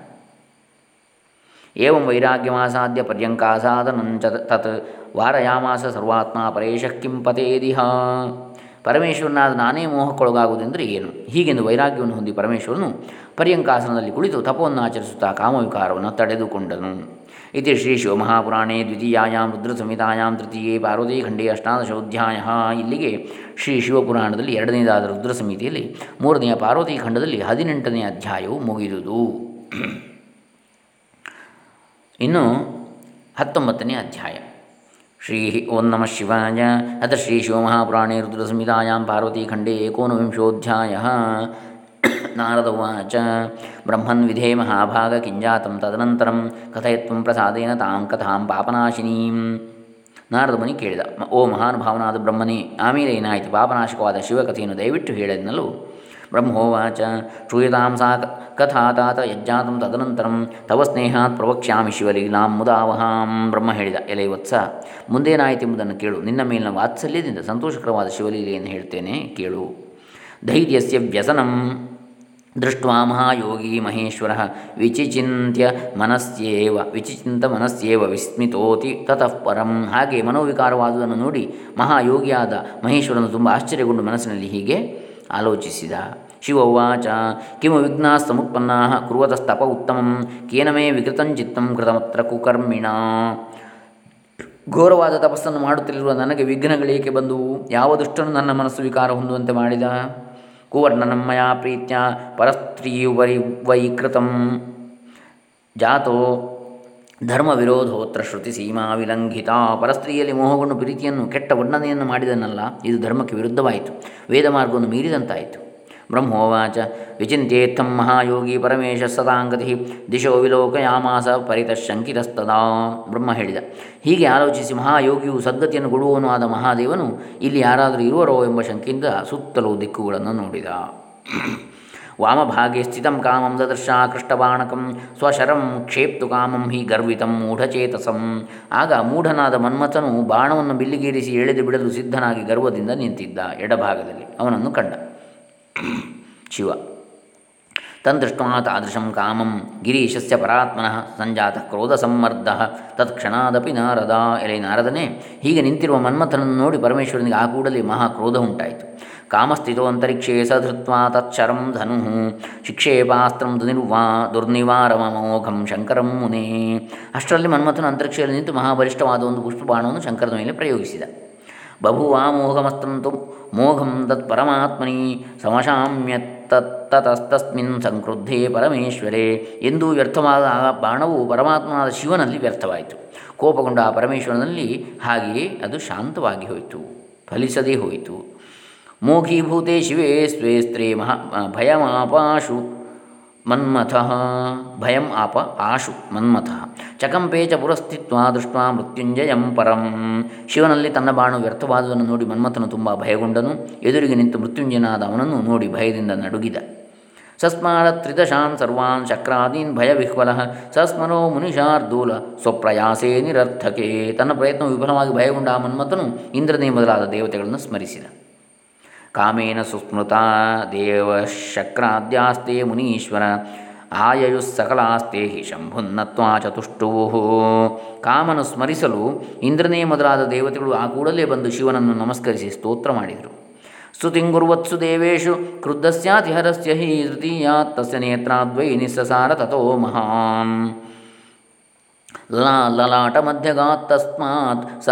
A: ಏವಂ ವೈರಾಗ್ಯಮಾಸಾದ್ಯ ಪರ್ಯಂಕಾಸಾದನಂಚ ತತ್ ವಾರಯಾಮಾಸ ಸರ್ವಾತ್ಮ ಪರೇಶ ಕಿಂ ಪತೇದಿಹ। ಪರಮೇಶ್ವರನಾದ ನಾನೇ ಮೋಹಕ್ಕೊಳಗಾಗುವುದೆಂದರೆ ಏನು? ಹೀಗೆಂದು ವೈರಾಗ್ಯವನ್ನು ಹೊಂದಿ ಪರಮೇಶ್ವರನು ಪರ್ಯಂಕಾಸನದಲ್ಲಿ ಕುಳಿತು ತಪವನ್ನು ಆಚರಿಸುತ್ತಾ ಕಾಮವಿಕಾರವನ್ನು ತಡೆದುಕೊಂಡನು. इति ಶ್ರೀಶಿವಮಹಾಪುರಾಣೇ ದ್ವಿತೀಯಾಂ ರುದ್ರಸಂಹಿತಾಂ ತೃತೀಯೇ ಪಾರ್ವತೀಖಂಡೇ ಅಷ್ಟಾದಶೋಧ್ಯಾಯ ಇಲ್ಲಿಗೆ ಶ್ರೀ ಶಿವಪುರಾಣದಲ್ಲಿ ಎರಡನೇದಾದ ರುದ್ರ ಸಮಿತಿಯಲ್ಲಿ ಮೂರನೆಯ ಪಾರ್ವತಿ ಖಂಡದಲ್ಲಿ ಹದಿನೆಂಟನೇ ಅಧ್ಯಾಯವು ಮುಗಿದುದು. ಇನ್ನು ಹತ್ತೊಂಬತ್ತನೇ ಅಧ್ಯಾಯ. ಶ್ರೀ ಓಂ ನಮಃ ಶಿವಾಯ. ಅಥ ಶ್ರೀ ಶಿವಮಹಾಪುರಾಣೇ ರುದ್ರಸಂಹಿತಾಂ ಪಾರ್ವತೀಖಂಡೇ ಏಕೋನವಿಂಶೋಧ್ಯಾಯ ನಾರದ ಉಚ ಬ್ರಹ್ಮನ್ ವಿಧೇ ಮಹಾಭಾಗ ಕಿಂಜಾತಂ ತದನಂತರಂ ಕಥಯತ್ವ ಪ್ರಸಾದೇನ ತಾಂ ಕಥಾಂ ಪಾಪನಾಶಿನೀಂ ನಾರದ ಮುನಿ ಕೇಳಿದ ಓ ಮಹಾನುಭಾವನಾದ ಬ್ರಹ್ಮನೇ, ಆಮೇಲೆ ಏನಾಯಿತು? ಪಾಪನಾಶಕವಾದ ಶಿವಕಥೆಯನ್ನು ದಯವಿಟ್ಟು ಹೇಳದನಲ್ಲೂ? ಬ್ರಹ್ಮೋವಾಚ, ಶ್ರೂಯತಾಂ ಸಾ ಕಥಾ ತಾತ ಯಜ್ಜಾತಂ ತದನಂತರಂ ತವ ಸ್ನೇಹಾತ್ ಪ್ರವಕ್ಷ್ಯಾಮಿ ಶಿವಲೀಲಾಂ ಮುದಾವಹಾಂ. ಬ್ರಹ್ಮ ಹೇಳಿದ, ಎಲೆ ವತ್ಸ ಮುಂದೇನಾಯಿತೆಂಬುದನ್ನು ಕೇಳು. ನಿನ್ನ ಮೇಲಿನ ವಾತ್ಸಲ್ಯದಿಂದ ಸಂತೋಷಕರವಾದ ಶಿವಲೀಲೆಯನ್ನು ಹೇಳ್ತೇನೆ, ಕೇಳು. ಧೈರ್ಯಸ್ಯ ವ್ಯಸನಂ. ದೃಷ್ಟ ಮಹಾಯೋಗಿ ಮಹೇಶ್ವರ ವಿಚಿಚಿಂತ್ಯ ಮನಸ್ಸೇವ ವಿಚಿಚಿಂತ ಮನಸ್ಸೇವ ವಿಸ್ಮಿತೋತಿ ತತಃ ಪರಂ. ಹಾಗೆ ಮನೋವಿಕಾರವಾದುದನ್ನು ನೋಡಿ ಮಹಾಯೋಗಿಯಾದ ಮಹೇಶ್ವರನು ತುಂಬ ಆಶ್ಚರ್ಯಗೊಂಡು ಮನಸ್ಸಿನಲ್ಲಿ ಹೀಗೆ ಆಲೋಚಿಸಿದ. ಶಿವೋವಾಚ ಉಚ ಕಿಮ ವಿಘ್ನಾಸ್ತಮುತ್ಪನ್ನ ಕುರುವತಸ್ತಪ ಉತ್ತಮಂ, ಕೇನ ಮೇ ವಿಕೃತಂಚಿತ್ತಂ ಕೃತಮತ್ರ ಕುಕರ್ಮಿಣ. ಘೋರವಾದ ತಪಸ್ಸನ್ನು ಮಾಡುತ್ತಿರುವ ನನಗೆ ವಿಘ್ನಗಳೇಕೆ ಬಂದುವು? ಯಾವ ದುಷ್ಟನು ನನ್ನ ಮನಸ್ಸು ವಿಕಾರ ಹೊಂದುವಂತೆ ಮಾಡಿದ? ಕುವರ್ಣನಂ ಮಯಾ ಪ್ರೀತ್ಯ ಪರಸ್ತ್ರೀಯುವರಿ ವೈಕೃತಂ ಜಾತೋ ಧರ್ಮ ವಿರೋಧೋತ್ರ ಶ್ರುತಿ ಸೀಮಾ ವಿಲಂಘಿತ ಪರಸ್ತ್ರೀಯಲ್ಲಿ ಮೋಹಗೊಂಡು ಪ್ರೀತಿಯನ್ನು ಕೆಟ್ಟ ವರ್ಣನೆಯನ್ನು ಮಾಡಿದನಲ್ಲ, ಇದು ಧರ್ಮಕ್ಕೆ ವಿರುದ್ಧವಾಯಿತು. ವೇದ ಮಾರ್ಗವನ್ನು ಮೀರಿದಂತಾಯಿತು. ಬ್ರಹ್ಮೋವಾಚ ವಿಚಿಂತ್ಯೇತ್ಥಂ ಮಹಾಯೋಗಿ ಪರಮೇಶ ಸದಾಂಗತಿ ದಿಶೋ ವಿಲೋಕಯಾಮಾಸ ಪರಿತಶಂಕಿತಸ್ತದಾ ಬ್ರಹ್ಮ ಹೇಳಿದ। ಹೀಗೆ ಆಲೋಚಿಸಿ ಮಹಾಯೋಗಿಯು ಸದ್ಗತಿಯನ್ನು ಕೊಡುವನು ಆದ ಮಹಾದೇವನು ಇಲ್ಲಿ ಯಾರಾದರೂ ಇರುವರೋ ಎಂಬ ಶಂಕೆಯಿಂದ ಸುತ್ತಲೂ ದಿಕ್ಕುಗಳನ್ನು ನೋಡಿದ. ವಾಮಭಾಗೆ ಸ್ಥಿತಂ ಕಾಮಂ ದದರ್ಶ ಕೃಷ್ಟಬಾಣಕಂ ಸ್ವಶರಂ ಕ್ಷೇಪ್ತು ಕಾಮಂ ಹಿ ಗರ್ವಿತಂ ಮೂಢಚೇತಸಂ। ಆಗ ಮೂಢನಾದ ಮನ್ಮಥನು ಬಾಣವನ್ನು ಬಿಲ್ಲಿಗೇರಿಸಿ ಎಳೆದು ಬಿಡಲು ಸಿದ್ಧನಾಗಿ ಗರ್ವದಿಂದ ನಿಂತಿದ್ದ ಎಡಭಾಗದಲ್ಲಿ ಅವನನ್ನು ಕಂಡ। ಶಿವ. ತಂದೃಷ್ಟ್ವಾ ತಾದೃಶಂ ಕಾಮಂ ಗಿರೀಶಸ್ಯ ಪರಾತ್ಮನಃ ಸಂಜಾತ ಕ್ರೋಧ ಸಮ್ಮರ್ದ ತತ್ಕ್ಷಣಾದಪಿ ನಾರದ. ಎಲೆ ನಾರದನೇ, ಹೀಗೆ ನಿಂತಿರುವ ಮನ್ಮಥನನ್ನು ನೋಡಿ ಪರಮೇಶ್ವರನಿಗೆ ಆ ಕೂಡಲೇ ಮಹಾಕ್ರೋಧ ಉಂಟಾಯಿತು. ಕಾಮಸ್ಥಿತೋ ಅಂತರಿಕ್ಷೇ ಸಧೃತ್ವಾ ತತ್ಶರಂ ಧನು ಶಿಕ್ಷೇಪಾಸ್ತ್ರಂ ದುನಿರ್ವಾ ದುರ್ನಿವಾರಮೋಘಂ ಶಂಕರಂ ಮುನೇ. ಅಷ್ಟರಲ್ಲಿ ಮನ್ಮಥನು ಅಂತರಿಕ್ಷೆಯಲ್ಲಿ ನಿಂತು ಮಹಾಬಲಿಷ್ಠವಾದ ಒಂದು ಪುಷ್ಪಬಾಣವನ್ನು ಶಂಕರದ ಮೇಲೆ ಪ್ರಯೋಗಿಸಿದ. ಬಭುವಾ ಮೋಘಮಸ್ತಂತು ಮೋಹಂ ತತ್ ಪರಮಾತ್ಮನಿ ಸಮಶಾಮ್ಯತ್ತಸ್ತಸ್ಮಿನ್ ಸಂಕ್ರುದ್ಧೇ ಪರಮೇಶ್ವರೇ ಎಂದು ವ್ಯರ್ಥವಾದ ಬಾಣವು ಪರಮಾತ್ಮನಾದ ಶಿವನಲ್ಲಿ ವ್ಯರ್ಥವಾಯಿತು. ಕೋಪಗೊಂಡ ಆ ಪರಮೇಶ್ವರನಲ್ಲಿ ಹಾಗೆಯೇ ಅದು ಶಾಂತವಾಗಿ ಹೋಯಿತು, ಫಲಿಸದೇ ಹೋಯಿತು. ಮೋಘೀಭೂತೆ ಶಿವೇ ಸ್ವೇ ಸ್ತ್ರೇ ಮಹಾ, ಭಯಮಾಪಾಶು. ಮನ್ಮಥ. ಭಯಂ ಆಪ ಆಶು ಮನ್ಮಥ. ಚಕಂಪೇ ಚ ಪುರಸ್ಥಿತ್ವ ದೃಷ್ಟ ಮೃತ್ಯುಂಜಯಂ ಪರಂ. ಶಿವನಲ್ಲಿ ತನ್ನ ಬಾಣು ವ್ಯರ್ಥವಾದುದನ್ನು ನೋಡಿ ಮನ್ಮಥನು ತುಂಬ ಭಯಗೊಂಡನು. ಎದುರಿಗೆ ನಿಂತು ಮೃತ್ಯುಂಜಯನಾದ ಅವನನ್ನು ನೋಡಿ ಭಯದಿಂದ ನಡುಗಿದ. ಸಸ್ಮಾರ ತ್ರಿದಶಾನ್ ಸರ್ವಾನ್ ಚಕ್ರಾದೀನ್ ಭಯವಿಹ್ವಲ ಸಸ್ಮರೋ ಮುನಿಷಾರ್ದೂಲ ಸ್ವಪ್ರಯಾಸೇ ನಿರರ್ಥಕೆ. ತನ್ನ ಪ್ರಯತ್ನವು ವಿಫಲವಾಗಿ ಭಯಗೊಂಡ ಆ ಮನ್ಮಥನು ಇಂದ್ರನೇ ಮೊದಲಾದ ದೇವತೆಗಳನ್ನು ಸ್ಮರಿಸಿದ. ಕಾಮೇನ ಸುಸ್ಮೃತ ದೇವಶಕ್ರಾದ್ಯಾಸ್ತೆ ಮುನೀಶ್ವರ, ಆಯಯು ಸಕಲಾಸ್ತೆ ಹಿ ಶಂಭುನ್ನತ್ವಾ ಚತುಷ್ಟುವು. ಕಾಮನು ಸ್ಮರಿಸಲು ಇಂದ್ರನೇ ಮೊದಲಾದ ದೇವತೆಗಳು ಆ ಕೂಡಲೇ ಬಂದು ಶಿವನನ್ನು ನಮಸ್ಕರಿಸಿ ಸ್ತೋತ್ರ ಮಾಡಿದರು. ಸ್ತುತಿಂಗುರ್ವತ್ಸು ದೇವೇಶು ಕ್ರುದ್ಧಸ್ಯಾತಿಹರಸ್ಯ ಹಿ ತಸ್ಯ ನೇತ್ರಾದ್ವೈ ನಿಸ್ಸಸಾರ ತಥೋ ಮಹಾನ್. ಲಲಾಟಮಧ್ಯಗಾತ್ತಸ್ಮಾತ್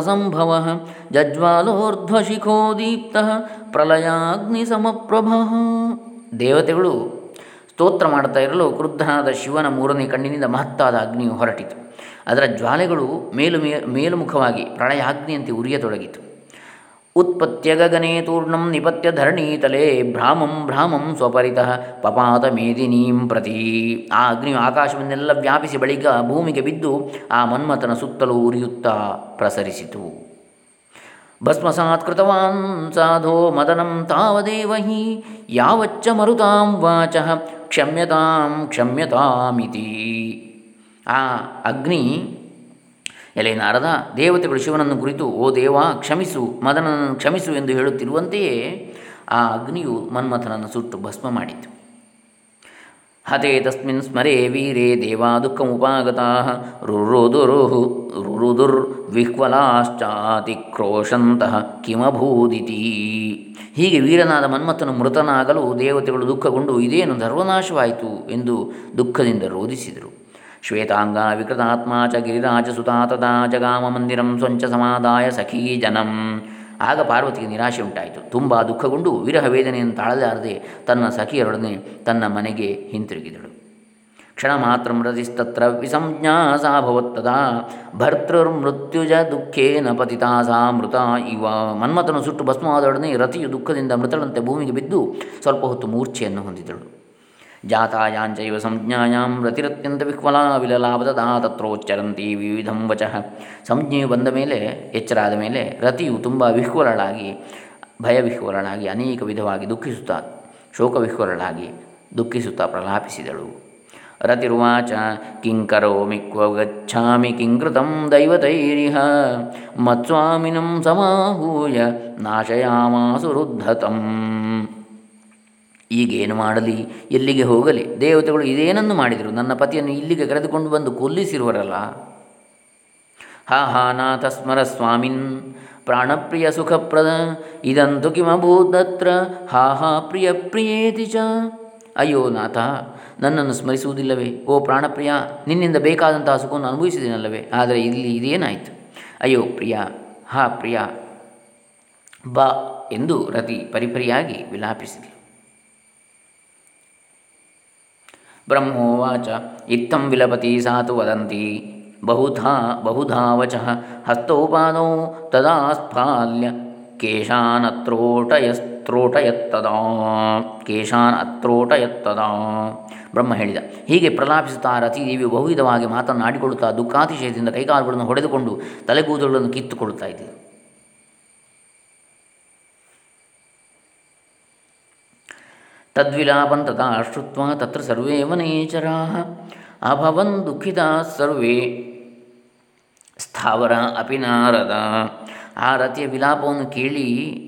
A: ಸಂಭವ ಜಜ್ವಾಲೋರ್ಧ್ವಶಿಖೋ ದೀಪ್ತ ಪ್ರಲಯಾಗ್ನಿಸಮಪ್ರಭ. ದೇವತೆಗಳು ಸ್ತೋತ್ರ ಮಾಡ್ತಾ ಇರಲು ಕ್ರುದ್ಧನಾದ ಶಿವನ ಮೂರನೇ ಕಣ್ಣಿನಿಂದ ಮಹತ್ತಾದ ಅಗ್ನಿಯು ಹೊರಟಿತು. ಅದರ ಜ್ವಾಲೆಗಳು ಮೇಲು ಮೇಲುಮುಖವಾಗಿ ಪ್ರಳಯಾಗ್ನಿಯಂತೆ ಉರಿಯತೊಡಗಿತು. ಉತ್ಪತ್ಯ ಗಗನೆ ತೂರ್ಣಂ ನಿಪತ್ಯ ಧರಣೀತಲೆ ಭ್ರಾಮಂ ಭ್ರಾಮಂ ಸ್ವಪರಿತಃ ಪಪಾತ ಮೇದಿನೀಂ ಪ್ರತಿ ಆ ಅಗ್ನಿಯು ಆಕಾಶವನ್ನೆಲ್ಲ ವ್ಯಾಪಿಸಿ ಬಳಿಕ ಭೂಮಿಗೆ ಬಿದ್ದು ಆ ಮನ್ಮಥನ ಸುತ್ತಲೂ ಉರಿಯುತ್ತಾ ಪ್ರಸರಿಸಿತು. ಭಸ್ಮಸಾತ್ ಕೃತವಾನ್ ಸಾಧೋ ಮದನಂ ತಾವದೇವ ಹಿ ಯಾವಚ್ಚ ಮರುತಾಂ ವಾಚ ಕ್ಷಮ್ಯತಾಂ ಕ್ಷಮ್ಯತಾಮಿತಿ। ಆ ಅಗ್ನಿ ಎಲೆ ನಾರದ ದೇವತೆಗಳು ಶಿವನನ್ನು ಕುರಿತು, ಓ ದೇವ, ಕ್ಷಮಿಸು ಮದನನ್ನು ಕ್ಷಮಿಸು ಎಂದು ಹೇಳುತ್ತಿರುವಂತೆಯೇ, ಆ ಅಗ್ನಿಯು ಮನ್ಮಥನನ್ನು ಸುಟ್ಟು ಭಸ್ಮ ಮಾಡಿತು. ಹತೆ ತಸ್ಮಿನ್ ಸ್ಮರೇ ವೀರೇ ದೇವಾ ದುಃಖ ದುಃಖಮುಪಾಗತಾ ರುರುದುರುಹು ಕ್ರೋಶಂತಹ ಕಿಮಭೂದಿತಿ. ಹೀಗೆ ವೀರನಾದ ಮನ್ಮಥನು ಮೃತನಾಗಲು ದೇವತೆಗಳು ದುಃಖಗೊಂಡು, ಇದೇನು ಧರ್ವನಾಶವಾಯಿತು? ಎಂದು ದುಃಖದಿಂದ ರೋಧಿಸಿದರು. ಶ್ವೇತಾಂಗ ವಿಕೃತಾತ್ಮ ಚ ಗಿರಿರಾಜಸುತಾ ತದಾ ಜಗಾಮ ಮಂದಿರಂ ಸ್ವಂಚ ಸಮಾದಾಯ ಸಖೀ ಜನಂ. ಆಗ ಪಾರ್ವತಿಗೆ ನಿರಾಶೆ ಉಂಟಾಯಿತು. ತುಂಬ ದುಃಖಗೊಂಡು ವಿರಹ ವೇದನೆಯನ್ನು ತಾಳಲಾರದೆ ತನ್ನ ಸಖಿಯರೊಡನೆ ತನ್ನ ಮನೆಗೆ ಹಿಂತಿರುಗಿದಳು. ಕ್ಷಣ ಮಾತ್ರ ಮೃತಿಸ್ತತ್ರ ವಿಸಂಜ್ಞಾ ಸಾ ಭವತ್ತದಾ ಭರ್ತೃರ್ಮೃತ್ಯುಜ ದುಃಖೇನ ಪತಿತಾ ಸಾ ಮೃತ ಇವ. ಮನ್ಮಥನು ಸುಟ್ಟು ಭಸ್ಮವಾದೊಡನೆ ರತಿಯು ದುಃಖದಿಂದ ಮೃತಳಂತೆ ಭೂಮಿಗೆ ಬಿದ್ದು ಸ್ವಲ್ಪ ಹೊತ್ತು ಮೂರ್ಛೆಯನ್ನು ಹೊಂದಿದಳು. ಜಾತಾಯಾಂಚೈವ ಸಂಜ್ಞಾಯಾಂ ರತಿರತ್ಯಂತ ವಿಹ್ವಲಾ ವಿಲಲಾಭದಾ ತತ್ರೋಚ್ಚರಂತಿ ವಿವಿಧಂ ವಚಃ ಸಂಜ್ಞೆಯು ಬಂದ ಮೇಲೆ ಎಚ್ಚರಾದ ಮೇಲೆ ರತಿಯು ತುಂಬ ವಿಹ್ವಲಳಾಗಿ, ಭಯವಿಹ್ವಲಳಾಗಿ, ಅನೇಕ ವಿಧವಾಗಿ ದುಃಖಿಸುತ್ತಾ, ಶೋಕವಿಹ್ವಲಳಾಗಿ ದುಃಖಿಸುತ್ತಾ ಪ್ರಲಾಪಿಸಿದಳು. ರತಿರ್ವಾಚ, ಕಿಂ ಕರೋಮಿ ಕ್ವ ಗಚ್ಛಾಮಿ ಕಿಂಕೃತಂ ದೈವತೈರಿಹ, ಮತ್ಸ್ವಾಮಿನಂ ಸಮಾಹೂಯ, ನಾಶಯಾಮಾಸು ರುದ್ಧತಂ. ಈಗೇನು ಮಾಡಲಿ, ಎಲ್ಲಿಗೆ ಹೋಗಲಿ? ದೇವತೆಗಳು ಇದೇನನ್ನು ಮಾಡಿದರು? ನನ್ನ ಪತಿಯನ್ನು ಇಲ್ಲಿಗೆ ಕರೆದುಕೊಂಡು ಬಂದು ಕೊಲ್ಲಿಸಿರುವರಲ್ಲ? ಹಾ ಹಾ, ನಾಥ ಸ್ಮರ ಸ್ವಾಮಿನ್, ಪ್ರಾಣಪ್ರಿಯ ಸುಖಪ್ರದ, ಇದಂತು ಕಿಮಭೂದತ್ರ ಹಾ ಹಾ, ಪ್ರಿಯ ಪ್ರಿಯೇತಿ ಚ. ಅಯ್ಯೋ, ನಾಥ, ನನ್ನನ್ನು ಸ್ಮರಿಸುವುದಿಲ್ಲವೇ? ಓ, ಪ್ರಾಣಪ್ರಿಯ, ನಿನ್ನಿಂದ ಬೇಕಾದಂತಹ ಸುಖವನ್ನು ಅನುಭವಿಸಿದೆನಲ್ಲವೇ? ಆದರೆ ಇಲ್ಲಿ ಇದೇನಾಯಿತು? ಅಯ್ಯೋ, ಪ್ರಿಯ, ಹಾ, ಪ್ರಿಯ, ಬಾ ಎಂದು ರತಿ ಪರಿಪರಿಯಾಗಿ ವಿಲಾಪಿಸಿದೆ ಬ್ರಹ್ಮೋವಾಚ ಇತ್ತಂ ವಿಲಪತಿ ಸಾತು ವದಂತಿ ಬಹುಧಾ ಬಹುಧಾ ವಚಃ ಹಸ್ತೋಪಾದೌ ಕೇಶಾನ್ ಸ್ಫಾಲ್ಯ ಕೇಶಾನತ್ರೋಟಯಸ್ತ್ರೋಟಯತ್ತದಾ ಕೇಶಾನ್ ಅತ್ರೋಟಯತ್ತದಾ ಬ್ರಹ್ಮ ಹೇಳಿದ। ಹೀಗೆ ಪ್ರಲಾಪಿಸುತ್ತಾ ರತಿದೇವಿಯು ಬಹುವಿಧವಾಗಿ ಮಾತನ್ನು ಆಡಿಕೊಳ್ಳುತ್ತಾ ದುಃಖಾತಿಶಯದಿಂದ ಕೈಕಾಲುಗಳನ್ನು ಹೊಡೆದುಕೊಂಡು ತಲೆಗೂದಲುಗಳನ್ನು ಕಿತ್ತುಕೊಳ್ಳುತ್ತಾ ಇದ್ದರು ತದ್ವಿಲಾಪಂ ತಥಾ ಶ್ರುತ್ವ ತತ್ರ ಸರ್ವೇ ವನೇಚರಾ ಅಭವನ್ ದುಃಖಿತ ಸರ್ವೇ ಸ್ಥಾವರ ಅಪಿ ನಾರದ ಆ ರತಿಯ ವಿಲಾಪವನ್ನು ಕೇಳಿ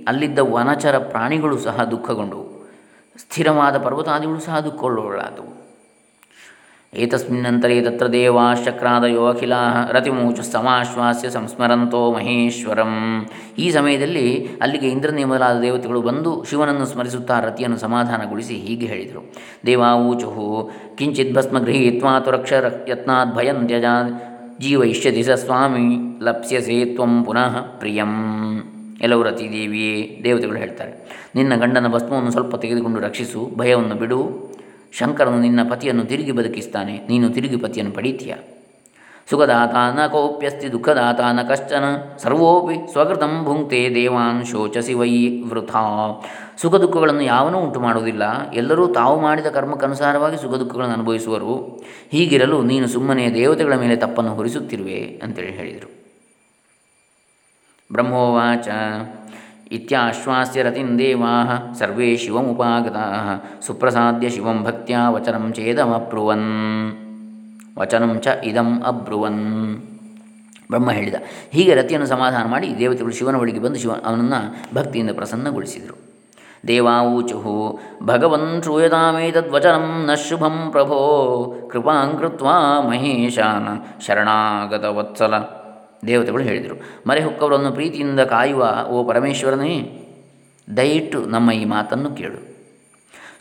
A: ಅಲ್ಲಿದ್ದ ವನಚರ ಪ್ರಾಣಿಗಳು ಸಹ ದುಃಖಗೊಂಡವು ಸ್ಥಿರವಾದ ಪರ್ವತಾದಿಗಳು ಸಹ ದುಃಖಗೊಳ್ಳಲಾದವು ಏತಸ್ಮಿನ್ನಂತರೇ ತತ್ರ ದೇವಾಶಕ್ರಾದಯೋ ಅಖಿಲಾ ರತಿಮೂಚ ಸಮಾಶ್ವಾಸ್ಯ ಸಂಸ್ಮರಂತೋ ಮಹೇಶ್ವರಂ ಈ ಸಮಯದಲ್ಲಿ ಅಲ್ಲಿಗೆ ಇಂದ್ರನೇ ಮೊದಲಾದ ದೇವತೆಗಳು ಬಂದು ಶಿವನನ್ನು ಸ್ಮರಿಸುತ್ತಾ ರತಿಯನ್ನು ಸಮಾಧಾನಗೊಳಿಸಿ ಹೀಗೆ ಹೇಳಿದರು. ದೇವಾವೂಚು ಕಿಂಚಿತ್ ಭಸ್ಮ ಗೃಹೀತ್ವಾ ತುರಕ್ಷ ಯತ್ನಾತ್ ಭಯಂ ತ್ಯಜಾ, ಜೀವಯಿಷ್ಯತಿ ಸ ಸ್ವಾಮಿ ಲಪ್ಸ್ಯಸೇ ತ್ವಂ ಪುನಃ ಪ್ರಿಯಂ। ಎಲ್ಲವೂ ರತಿ ದೇವಿಯೇ, ದೇವತೆಗಳು ಹೇಳ್ತಾರೆ. ನಿನ್ನ ಗಂಡನ ಭಸ್ಮವನ್ನು ಸ್ವಲ್ಪ ತೆಗೆದುಕೊಂಡು ರಕ್ಷಿಸು, ಭಯವನ್ನು ಬಿಡು ಶಂಕರನು ನಿನ್ನ ಪತಿಯನ್ನು ತಿರುಗಿ ಬದುಕಿಸ್ತಾನೆ, ನೀನು ತಿರುಗಿ ಪತಿಯನ್ನು ಪಡೀತೀಯ. ಸುಖದಾತ ನ ಕೋಪ್ಯಸ್ತಿ ದುಃಖದಾತ ನ ಕಶ್ಚನ ಸರ್ವೋಪಿ ಸ್ವಕೃತಂ ಭುಂಕ್ತೆ ದೇವಾನ್ ಶೋಚಸಿ ವೈ ವೃಥಾ. ಸುಖ ದುಃಖಗಳನ್ನು ಯಾವನೂ ಉಂಟು ಮಾಡುವುದಿಲ್ಲ. ಎಲ್ಲರೂ ತಾವು ಮಾಡಿದ ಕರ್ಮಕ್ಕನುಸಾರವಾಗಿ ಸುಖ ದುಃಖಗಳನ್ನು ಅನುಭವಿಸುವರು. ಹೀಗಿರಲು ನೀನು ಸುಮ್ಮನೆ ದೇವತೆಗಳ ಮೇಲೆ ತಪ್ಪನ್ನು ಹೊರಿಸುತ್ತಿರುವೆ ಅಂತೇಳಿ ಹೇಳಿದರು. ಬ್ರಹ್ಮೋವಾಚ. ಇತ್ಯಾಶ್ವಾಸ್ಯ ರತಿಂ ದೇವಾ ಸರ್ವೇ ಶಿವಮುಪಾಗತಾ ಸುಪ್ರಸಾದ್ಯ ಶಿವಂ ಭಕ್ತ್ಯಾ ವಚನಂ ಚೇದಮಬ್ರುವನ್ ವಚನಂ ಚ ಇದಂ ಅಬ್ರುವನ್ ಬ್ರಹ್ಮ ಹೇಳಿದ, ಹೀಗೆ ರತಿಯನ್ನು ಸಮಾಧಾನ ಮಾಡಿ ದೇವತೆಗಳು ಶಿವನ ಬಳಿಗೆ ಬಂದು ಶಿವ ಅವನನ್ನು ಭಕ್ತಿಯಿಂದ ಪ್ರಸನ್ನಗೊಳಿಸಿದರು. ದೇವಾವೂಚು ಭಗವನ್ ಶ್ರೂಯತಾಮೇತದ್ವಚನಂ ನ ಶುಭಂ ಪ್ರಭೋ ಕೃಪಾಂಕೃತ್ವಾ ಮಹೇಶಾನ ಶರಣಾಗತ ವತ್ಸಲ ದೇವತೆಗಳು ಹೇಳಿದರು. ಮರೆ ಹೊಕ್ಕವರನ್ನು ಪ್ರೀತಿಯಿಂದ ಕಾಯುವ ಓ ಪರಮೇಶ್ವರನೇ ದಯಿಟ್ಟು ನಮ್ಮ ಈ ಮಾತನ್ನು ಕೇಳು.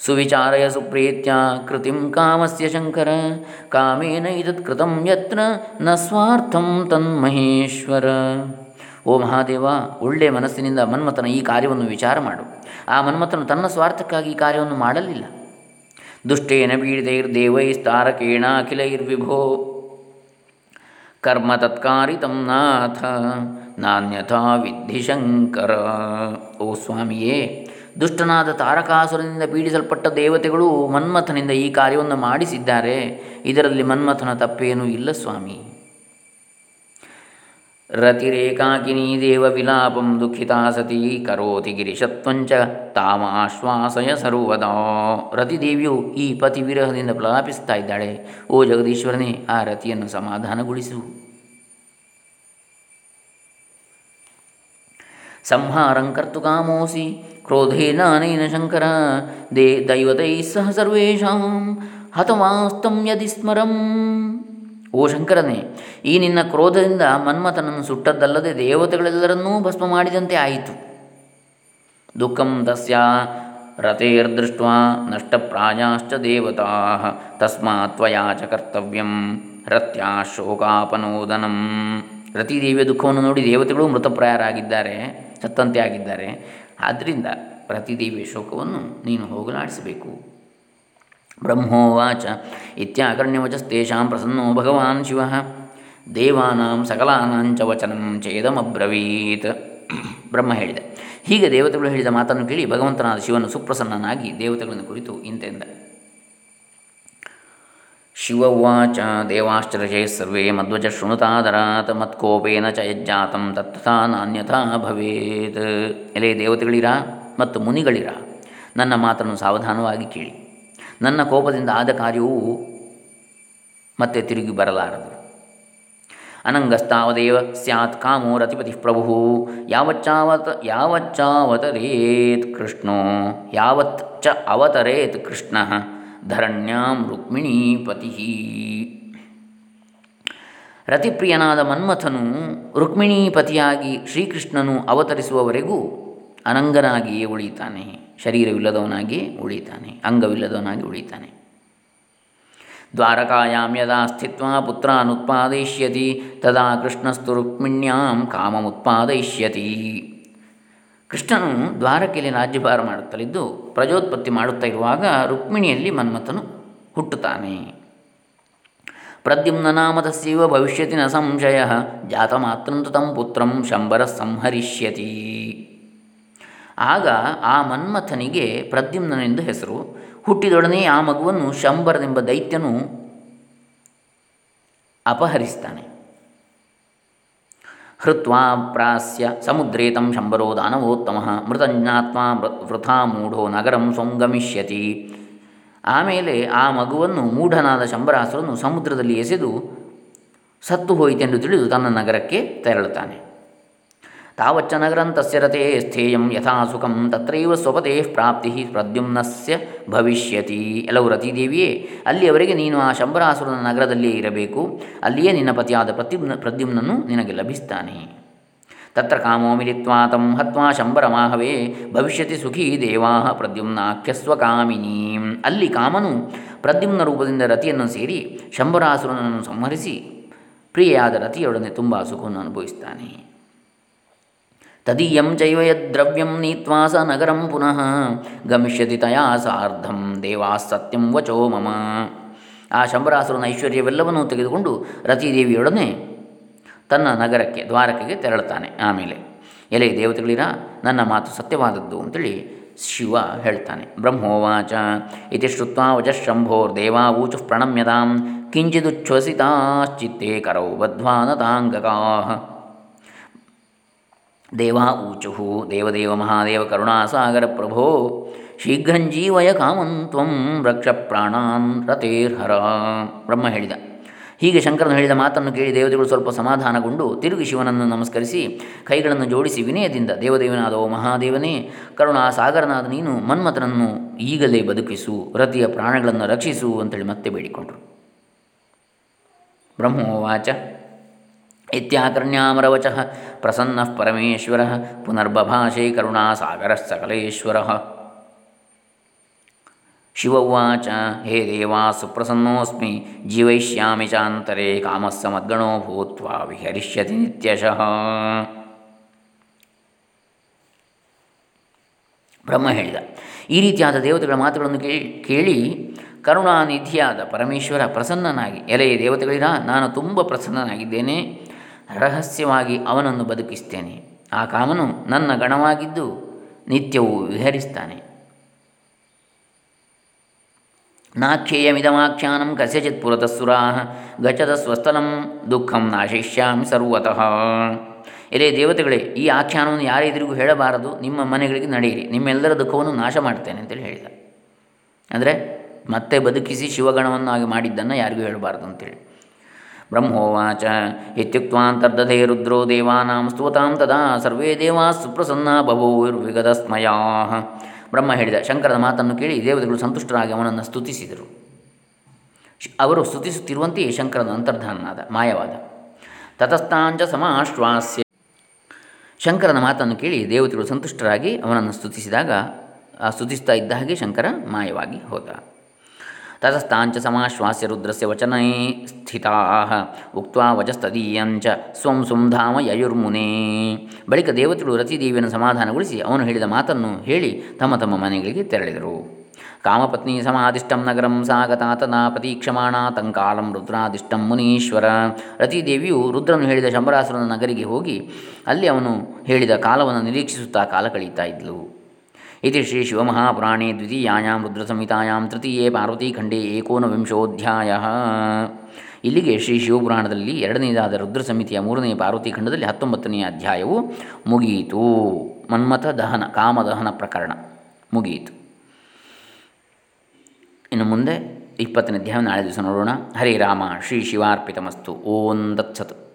A: ಸುವಿಚಾರಯ ಸುಪ್ರೀತ್ಯ ಕೃತಿಂ ಕಾಮಸ್ಯ ಶಂಕರ, ಕಾಮೇನ ಇದತ್ ಕೃತಂ ಯತ್ರ ನ ಸ್ವಾರ್ಥಂ ತನ್ಮಹೇಶ್ವರ ಓ ಮಹಾದೇವ ಒಳ್ಳೆಯ ಮನಸ್ಸಿನಿಂದ ಮನ್ಮಥನ ಈ ಕಾರ್ಯವನ್ನು ವಿಚಾರ ಮಾಡು. ಆ ಮನ್ಮಥನು ತನ್ನ ಸ್ವಾರ್ಥಕ್ಕಾಗಿ ಈ ಕಾರ್ಯವನ್ನು ಮಾಡಲಿಲ್ಲ. ದುಷ್ಟೇನ ಪೀಡಿತೈರ್ದೇವೈಸ್ತಾರಕೇಣ ಅಖಿಲೈರ್ವಿಭೋ ಕರ್ಮ ತತ್ಕಾರಿತಂ ನಾಥ. ನಾನ್ಯಥಾ ವಿದ್ಧಿ ಶಂಕರ. ಓ ಸ್ವಾಮಿಯೇ, ದುಷ್ಟನಾದ ತಾರಕಾಸುರನಿಂದ ಪೀಡಿಸಲ್ಪಟ್ಟ ದೇವತೆಗಳು ಮನ್ಮಥನಿಂದ ಈ ಕಾರ್ಯವನ್ನು ಮಾಡಿಸಿದ್ದಾರೆ. ಇದರಲ್ಲಿ ಮನ್ಮಥನ ತಪ್ಪೇನೂ ಇಲ್ಲ ಸ್ವಾಮಿ. ರತಿರೇಕಾಕಿನಿ ದೇವ ವಿಲಾಪಂ ದುಃಖಿತಾ ಸತಿ ಕರೋತಿ ಗಿರಿಶತ್ವಂಚ ತಾಮ ಆಶ್ವಾಸಯ ಸರ್ವದಾ. ರತಿದೇವಿಯು ಈ ಪತಿ ವಿರಹದಿಂದ ಪ್ರಲಾಪಿಸ್ತಾ ಇದ್ದಾಳೆ. ಓ ಜಗದೀಶ್ವರನೇ, ಆ ರತಿಯನ್ನು ಸಮಾಧಾನಗೊಳಿಸು. ಸಂಹಾರಂ ಕರ್ತು ಕಾಮೋಸಿ ಕ್ರೋಧೇನ ಅನೇನ ಶಂಕರ, ದೇ ದೈವತೈಸ್ಸಹ ಸಹ ಸರ್ವೇಷಾಂ ಹತವಾಸ್ತಂ ಯದಿ ಸ್ಮರಂ. ಓ ಶಂಕರನೇ, ಈ ನಿನ್ನ ಕ್ರೋಧದಿಂದ ಮನ್ಮಥನನ್ನು ಸುಟ್ಟದ್ದಲ್ಲದೆ ದೇವತೆಗಳೆಲ್ಲರನ್ನೂ ಭಸ್ಮ ಮಾಡಿದಂತೆ ಆಯಿತು. ದುಃಖಂ ತಸ್ಯ ರಥೇರ್ದೃಷ್ಟ ನಷ್ಟಪ್ರಾಯಾಶ್ಚ ದೇವತಾ ತಸ್ಮಾತ್ವಯಾ ಚ ಕರ್ತವ್ಯಂ ರತ್ಯಾ ಶೋಕಾಪನೋದನಂ. ರತಿದೇವಿಯ ದುಃಖವನ್ನು ನೋಡಿ ದೇವತೆಗಳು ಮೃತಪ್ರಾಯರಾಗಿದ್ದಾರೆ, ಸತ್ತಂತೆ ಆಗಿದ್ದಾರೆ. ಆದ್ದರಿಂದ ರತಿದೇವಿಯ ಶೋಕವನ್ನು ನೀನು ಹೋಗಲಾಡಿಸಬೇಕು. ಬ್ರಹ್ಮೋವಾಚ ಇತ್ಯಾಕರ್ಣ್ಯವಚಸ್ತೇಷಾಂ ಪ್ರಸನ್ನೋ ಭಗವಾನ್ ಶಿವ ದೇವಾನಾಂ ಸಕಲಾನಾಂಚ ವಚನಂ ಚೇದಮಬ್ರವೀತ್ ಬ್ರಹ್ಮ ಹೇಳಿದೆ। ಹೀಗೆ ದೇವತೆಗಳು ಹೇಳಿದ ಮಾತನ್ನು ಕೇಳಿ ಭಗವಂತನಾದ ಶಿವನು ಸುಪ್ರಸನ್ನನಾಗಿ ದೇವತೆಗಳನ್ನು ಕುರಿತು ಇಂತೆಂದ. ಶಿವವಾಚ, ದೇವಾಶ್ಚರ್ಯೇ ಸರ್ವೇ ಮಧ್ವಜ ಶೃಣುತಾದರಾತ್, ಮತ್ಕೋಪೇನ ಚ ಯಜ್ಜಾತಂ ತತ್ಥಾ ನಾನ್ಯಥಾ ಭವೇತ್। ಎಲೆ ದೇವತೆಗಳಿರ ಮತ್ತು ಮುನಿಗಳಿರ? ನನ್ನ ಮಾತನ್ನು ಸಾವಧಾನವಾಗಿ ಕೇಳಿ। ನನ್ನ ಕೋಪದಿಂದ ಆದ ಕಾರ್ಯವು ಮತ್ತೆ ತಿರುಗಿ ಬರಲಾರದು. ಅನಂಗಸ್ತಾವದೇವ ಸ್ಯಾತ್ ಕಾಮೋ ರತಿಪತಿ ಪ್ರಭು ಯಾವಚ್ಚಾವತ ಯಾವಚ್ಚಾವತರೇತ್ ಕೃಷ್ಣೋ, ಯಾವತ್ ಚ ಅವತರೇತ್ ಕೃಷ್ಣ, ಧರಣ್ಯಾಂ ರುಕ್ಮಿಣೀಪತಿ ರತಿಪ್ರಿಯನಾದ ಮನ್ಮಥನು ರುಕ್ಮಿಣೀಪತಿಯಾಗಿ ಶ್ರೀಕೃಷ್ಣನು ಅವತರಿಸುವವರೆಗೂ ಅನಂಗನಾಗಿಯೇ ಉಳಿತಾನೆ ಶರೀರವಿಲ್ಲದವನಾಗಿ ಉಳಿತಾನೆ, ಅಂಗವಿಲ್ಲದವನಾಗಿ ಉಳಿತಾನೆ. ದ್ವಾರಕಾಯಾಂ ಯದಾ ಪುತ್ರ ಅನುತ್ಪಾದಯಿಷ್ಯತಿ ತದಾ ಕೃಷ್ಣಸ್ತು ರುಕ್ಮಿಣ್ಯಾಂ ಕಾಮಮುತ್ಪಾದಯಿಷ್ಯತಿ. ಕೃಷ್ಣನು ದ್ವಾರಕೆಯಲ್ಲಿ ರಾಜ್ಯಭಾರ ಮಾಡುತ್ತಲಿದ್ದು, ಪ್ರಜೋತ್ಪತ್ತಿ ಮಾಡುತ್ತಾ ಇರುವಾಗ ರುಕ್ಮಿಣಿಯಲ್ಲಿ ಮನ್ಮಥನು ಹುಟ್ಟುತ್ತಾನೆ. ಪ್ರದ್ಯುಮ್ನ ನಾಮತಸ್ಯವ ಭವಿಷ್ಯತಿ ನ ಸಂಶಯ ಜಾತಮಾತ್ರಂತು ತಂ ಪುತ್ರಂ ಶಂಬರ ಸಂಹರಿಷ್ಯತಿ. ಆಗ ಆ ಮನ್ಮಥನಿಗೆ ಪ್ರದ್ಯುಮ್ನನೆಂದು ಹೆಸರು. ಹುಟ್ಟಿದೊಡನೆ ಆ ಮಗುವನ್ನು ಶಂಬರನೆಂಬ ದೈತ್ಯನು ಅಪಹರಿಸ್ತಾನೆ. ಹೃತ್ವಾ ಪ್ರಾಸ್ಯ ಸಮುದ್ರೇ ತಂ ಶಂಬರೋ ದಾನವೋತ್ತಮ ಮೃತಜ್ಞಾತ್ಮ ವೃಥಾ ಮೂಢೋ ನಗರಂ ಸೊಂಗಮಿಷ್ಯತಿ. ಆಮೇಲೆ ಆ ಮಗುವನ್ನು ಮೂಢನಾದ ಶಂಬರಾಸುರನು ಸಮುದ್ರದಲ್ಲಿ ಎಸೆದು ಸತ್ತು ಹೋಯಿತೆಂದು ತಿಳಿದು ತನ್ನ ನಗರಕ್ಕೆ ತೆರಳುತ್ತಾನೆ. ತಾವಚ್ಚ ನಗರಂ ರತೆ ಸ್ಥೇಯಂ ಯಥಾ ಸುಖಂ ತತ್ರೈವ ಸ್ವಪತೆ ಪ್ರಾಪ್ತಿ ಪ್ರದ್ಯುಮ್ನಸ್ಯ ಭವಿಷ್ಯತಿ ಎಲ್ಲವೂ ರತಿದೇವಿಯೇ ಅಲ್ಲಿಯವರೆಗೆ ನೀನು ಆ ಶಂಬರಾಸುರನ ನಗರದಲ್ಲಿಯೇ ಇರಬೇಕು ಅಲ್ಲಿಯೇ ನಿನ್ನ ಪತಿಯಾದ ಪ್ರತ್ಯುಮ್ನ ಪ್ರದ್ಯುಮ್ನನ್ನು ನಿನಗೆ ಲಭಿಸ್ತಾನೆ ತತ್ರ ಕಾಮೋ ಮಿಲಿತ್ವಾ ತಂ ಹತ್ವಾ ಶಂಬರಮಾಹವೇ ಭವಿಷ್ಯತಿ ಸುಖೀ ದೇವಾ ಪ್ರದ್ಯುಮ್ನಾಖ್ಯಸ್ವ ಕಾಮಿನೀಂ ಅಲ್ಲಿ ಕಾಮನು ಪ್ರದ್ಯುಮ್ನ ರೂಪದಿಂದ ರತಿಯನ್ನು ಸೇರಿ ಶಂಬರಾಸುರನನ್ನು ಸಂಹರಿಸಿ, ಪ್ರಿಯೆಯಾದ ರತಿಯೊಡನೆ ತುಂಬ ಸುಖವನ್ನು ಅನುಭವಿಸ್ತಾನೆ। ತದೀಯಂ ಚೈವ ಯದ್ದ್ರವ್ಯಂ ನೀತ್ವಾ ಸ ನಗರಂ ಪುನಃ ಗಮಿಷ್ಯತಿ ತಯಾ ಸಾರ್ಧಂ ದೇವಾ ಸತ್ಯಂ ವಚೋ ಮಮ ಆ ಶಂಬರಾಸುರನ ಐಶ್ವರ್ಯವೆಲ್ಲವನ್ನೂ ತೆಗೆದುಕೊಂಡು ರತಿದೇವಿಯೊಡನೆ ತನ್ನ ನಗರಕ್ಕೆ, ದ್ವಾರಕೆಗೆ ತೆರಳುತ್ತಾನೆ ಆಮೇಲೆ. ಎಲೆ ದೇವತೆಗಳಿರ, ನನ್ನ ಮಾತು ಸತ್ಯವಾದದ್ದು ಅಂತೇಳಿ ಶಿವ ಹೇಳ್ತಾನೆ. ಬ್ರಹ್ಮೋವಾಚ, ಇತಿ ಶ್ರುತ್ವಾ ಊಚು ಪ್ರಣಮ್ಯತಾಂ, ಕಿಂಚಿದುಚ್ಛ್ವಸಿತಾಶ್ಚಿತ್ತೇ ಕರೌ ಬದ್ಧ್ವಾನತಾಂಗಕಾ ದೇವಾ ಊಚುಹು, ದೇವದೇವ ಮಹಾದೇವ ಕರುಣಾಸಾಗರ ಪ್ರಭೋ ಶೀಘ್ರಂಜೀವಯ ಕಾಮಂತ್ವಂ ರಕ್ಷ ಪ್ರಾಣಾನ್ ರತೇರ್ಹರ ಬ್ರಹ್ಮ ಹೇಳಿದ. ಹೀಗೆ ಶಂಕರನು ಹೇಳಿದ ಮಾತನ್ನು ಕೇಳಿ ದೇವತೆಗಳು ಸ್ವಲ್ಪ ಸಮಾಧಾನಗೊಂಡು ತಿರುಗಿ ಶಿವನನ್ನು ನಮಸ್ಕರಿಸಿ ಕೈಗಳನ್ನು ಜೋಡಿಸಿ ವಿನಯದಿಂದ ದೇವದೇವನಾದ ಓ ಮಹಾದೇವನೇ ಕರುಣಾ ಸಾಗರನಾದ ನೀನು ಮನ್ಮಥನನ್ನು ಈಗಲೇ ಬದುಕಿಸು ರತಿಯ ಪ್ರಾಣಗಳನ್ನು ರಕ್ಷಿಸು ಅಂತೇಳಿ ಮತ್ತೆ ಬೇಡಿಕೊಂಡರು. ಬ್ರಹ್ಮೋವಾಚ. ಇತ್ಯಾಕರ್ಣ್ಯಾಮರವಚ ಪ್ರಸನ್ನ ಪರಮೇಶ್ವರ ಪುನರ್ಬಭಾಷೆ ಕರುಣಾಸಾಗರ ಸಕಲೇಶ್ವರ ಶಿವವಾಚ ಹೇ ದೇವಾ, ಸುಪ್ರಸನ್ನೋಸ್ಮಿ ಜೀವಯಿಷ್ಯಾಮಿ ಚಾಂತರೆ ಕಾಮಸ್ಸ ಮದ್ಗಣೋ ಭೂತ್ವಾ, ವಿಹರಿಷ್ಯತಿ ನಿತ್ಯಶಃ. ಬ್ರಹ್ಮ ಹೇಳಿದ, ಈ ರೀತಿಯಾದ ದೇವತೆಗಳ ಮಾತುಗಳನ್ನು ಕೇಳಿ ಕರುಣಾನಿಧಿಯಾದ ಪರಮೇಶ್ವರ ಪ್ರಸನ್ನನಾಗಿ, ಎಲೆಯ ದೇವತೆಗಳಿರ, ನಾನು ತುಂಬ ಪ್ರಸನ್ನನಾಗಿದ್ದೇನೆ ರಹಸ್ಯವಾಗಿ ಅವನನ್ನು ಬದುಕಿಸ್ತೇನೆ. ಆ ಕಾಮನು ನನ್ನ ಗಣವಾಗಿದ್ದು ನಿತ್ಯವೂ ವಿಹರಿಸ್ತಾನೆ. ನಾಖ್ಯೇಯಮಿದಮಾಖ್ಯಾನಂ ಕಸ್ಯಚಿತ್ ಪುರತಃಸುರಾ ಗಚದ ಸ್ವಸ್ಥಲಂ ದುಃಖಂ ನಾಶಯಿಷ್ಯಾಮಿ ಸರ್ವತಃ. ಎಲೆ ದೇವತೆಗಳೇ, ಈ ಆಖ್ಯಾನವನ್ನು ಯಾರೆದುರಿಗೂ ಹೇಳಬಾರದು. ನಿಮ್ಮ ಮನೆಗಳಿಗೆ ನಡೆಯಿರಿ. ನಿಮ್ಮೆಲ್ಲರ ದುಃಖವನ್ನು ನಾಶ ಮಾಡ್ತೇನೆ ಅಂತೇಳಿ ಹೇಳಿದ. ಅಂದರೆ ಮತ್ತೆ ಬದುಕಿಸಿ ಶಿವಗಣವನ್ನಾಗಿ ಮಾಡಿದ್ದನ್ನು ಯಾರಿಗೂ ಹೇಳಬಾರದು ಅಂತೇಳಿ. ಬ್ರಹ್ಮೋವಾಚ ಇತ್ಯುಕ್ವಾಂತರ್ದಧೇ ರುದ್ರೋ ದೇವಾನಾಂ ಸ್ತುವತಾಂ ತದಾ ಸರ್ವೇ ದೇವಾ ಸುಪ್ರಸನ್ನ ಬಭೂರ್ವಿಗತಸ್ಮಯಾ ಬ್ರಹ್ಮ ಹೇಳಿದ, ಶಂಕರದ ಮಾತನ್ನು ಕೇಳಿ ದೇವತೆಗಳು ಸಂತುಷ್ಟರಾಗಿ ಅವನನ್ನು ಸ್ತುತಿಸಿದರು. ಅವರು ಸ್ತುತಿಸುತ್ತಿರುವಂತೆಯೇ ಶಂಕರನ ಅಂತರ್ಧಾನನಾದ, ಮಾಯವಾದ. ತತಸ್ಥಾಂಚ ಸಮಾಶ್ವಾಸ್ಯ. ಶಂಕರನ ಮಾತನ್ನು ಕೇಳಿ ದೇವತೆಗಳು ಸಂತುಷ್ಟರಾಗಿ ಅವನನ್ನು ಸ್ತುತಿಸಿದಾಗ ಸ್ತುತಿಸ್ತಾ ಇದ್ದ ಹಾಗೆ ಶಂಕರ ಮಾಯವಾಗಿ ಹೋದ. ತತಸ್ತಾಂಚ ಸಮಾಶ್ವಾಸ್ಯ ರುದ್ರಸ್ಯ ವಚನೇ ಸ್ಥಿತಾ ಉಕ್ತ ವಚಸ್ತದೀಯಂಚ ಸ್ವಂ ಸುಂಧಾಮ ಯಯುರ್ಮುನೇ ಬಳಿಕ ದೇವತೆಗಳು ರತಿದೇವಿಯನ್ನು ಸಮಾಧಾನಗೊಳಿಸಿ ಅವನು ಹೇಳಿದ ಮಾತನ್ನು ಹೇಳಿ ತಮ್ಮ ತಮ್ಮ ಮನೆಗಳಿಗೆ ತೆರಳಿದರು. ಕಾಮಪತ್ನಿ ಸಮಾಧಿಷ್ಟಂ ನಗರಂ ಸಾಗತಾ ತದಾ ಪ್ರತೀಕ್ಷಮಾಣ ತಂಕಾಲಂ ರುದ್ರಾದಿಷ್ಟಂ ಮುನೀಶ್ವರ। ರತಿದೇವಿಯು ರುದ್ರನು ಹೇಳಿದ ಶಂಬರಾಸುರನ ನಗರಿಗೆ ಹೋಗಿ ಅಲ್ಲಿ ಅವನು ಹೇಳಿದ ಕಾಲವನ್ನು ನಿರೀಕ್ಷಿಸುತ್ತಾ ಕಾಲ ಕಳೀತಾ ಇದ್ಲು. ಇತಿ ಶ್ರೀ ಶಿವಮಹಾಪುರಾಣೇ ದ್ವಿತೀಯಾಂ ರುದ್ರಸಂಹಿತಾಂ ತೃತೀಯೇ ಪಾರ್ವತೀಖಂಡೇ ಏಕೋನವಿಂಶೋಧ್ಯಾಯ ಇಲ್ಲಿಗೆ ಶ್ರೀ ಶಿವಪುರಾಣದಲ್ಲಿ ಎರಡನೇದಾದ ರುದ್ರ ಸಮಿತಿಯ ಮೂರನೇ ಪಾರ್ವತಿ ಖಂಡದಲ್ಲಿ ಹತ್ತೊಂಬತ್ತನೆಯ ಅಧ್ಯಾಯವು ಮುಗಿಯಿತು. ಮನ್ಮಥ ದಹನ ಕಾಮದಹನ ಪ್ರಕರಣ ಮುಗಿಯಿತು. ಇನ್ನು ಮುಂದೆ ಇಪ್ಪತ್ತನೇ ಅಧ್ಯಾಯ ನಾಳೆ ದಿವಸ ನೋಡೋಣ. ಹರೇ ರಾಮ, ಶ್ರೀ ಶಿವಾರ್ಪಿತಮಸ್ತು. ಓಂ ದತ್ಸತ್.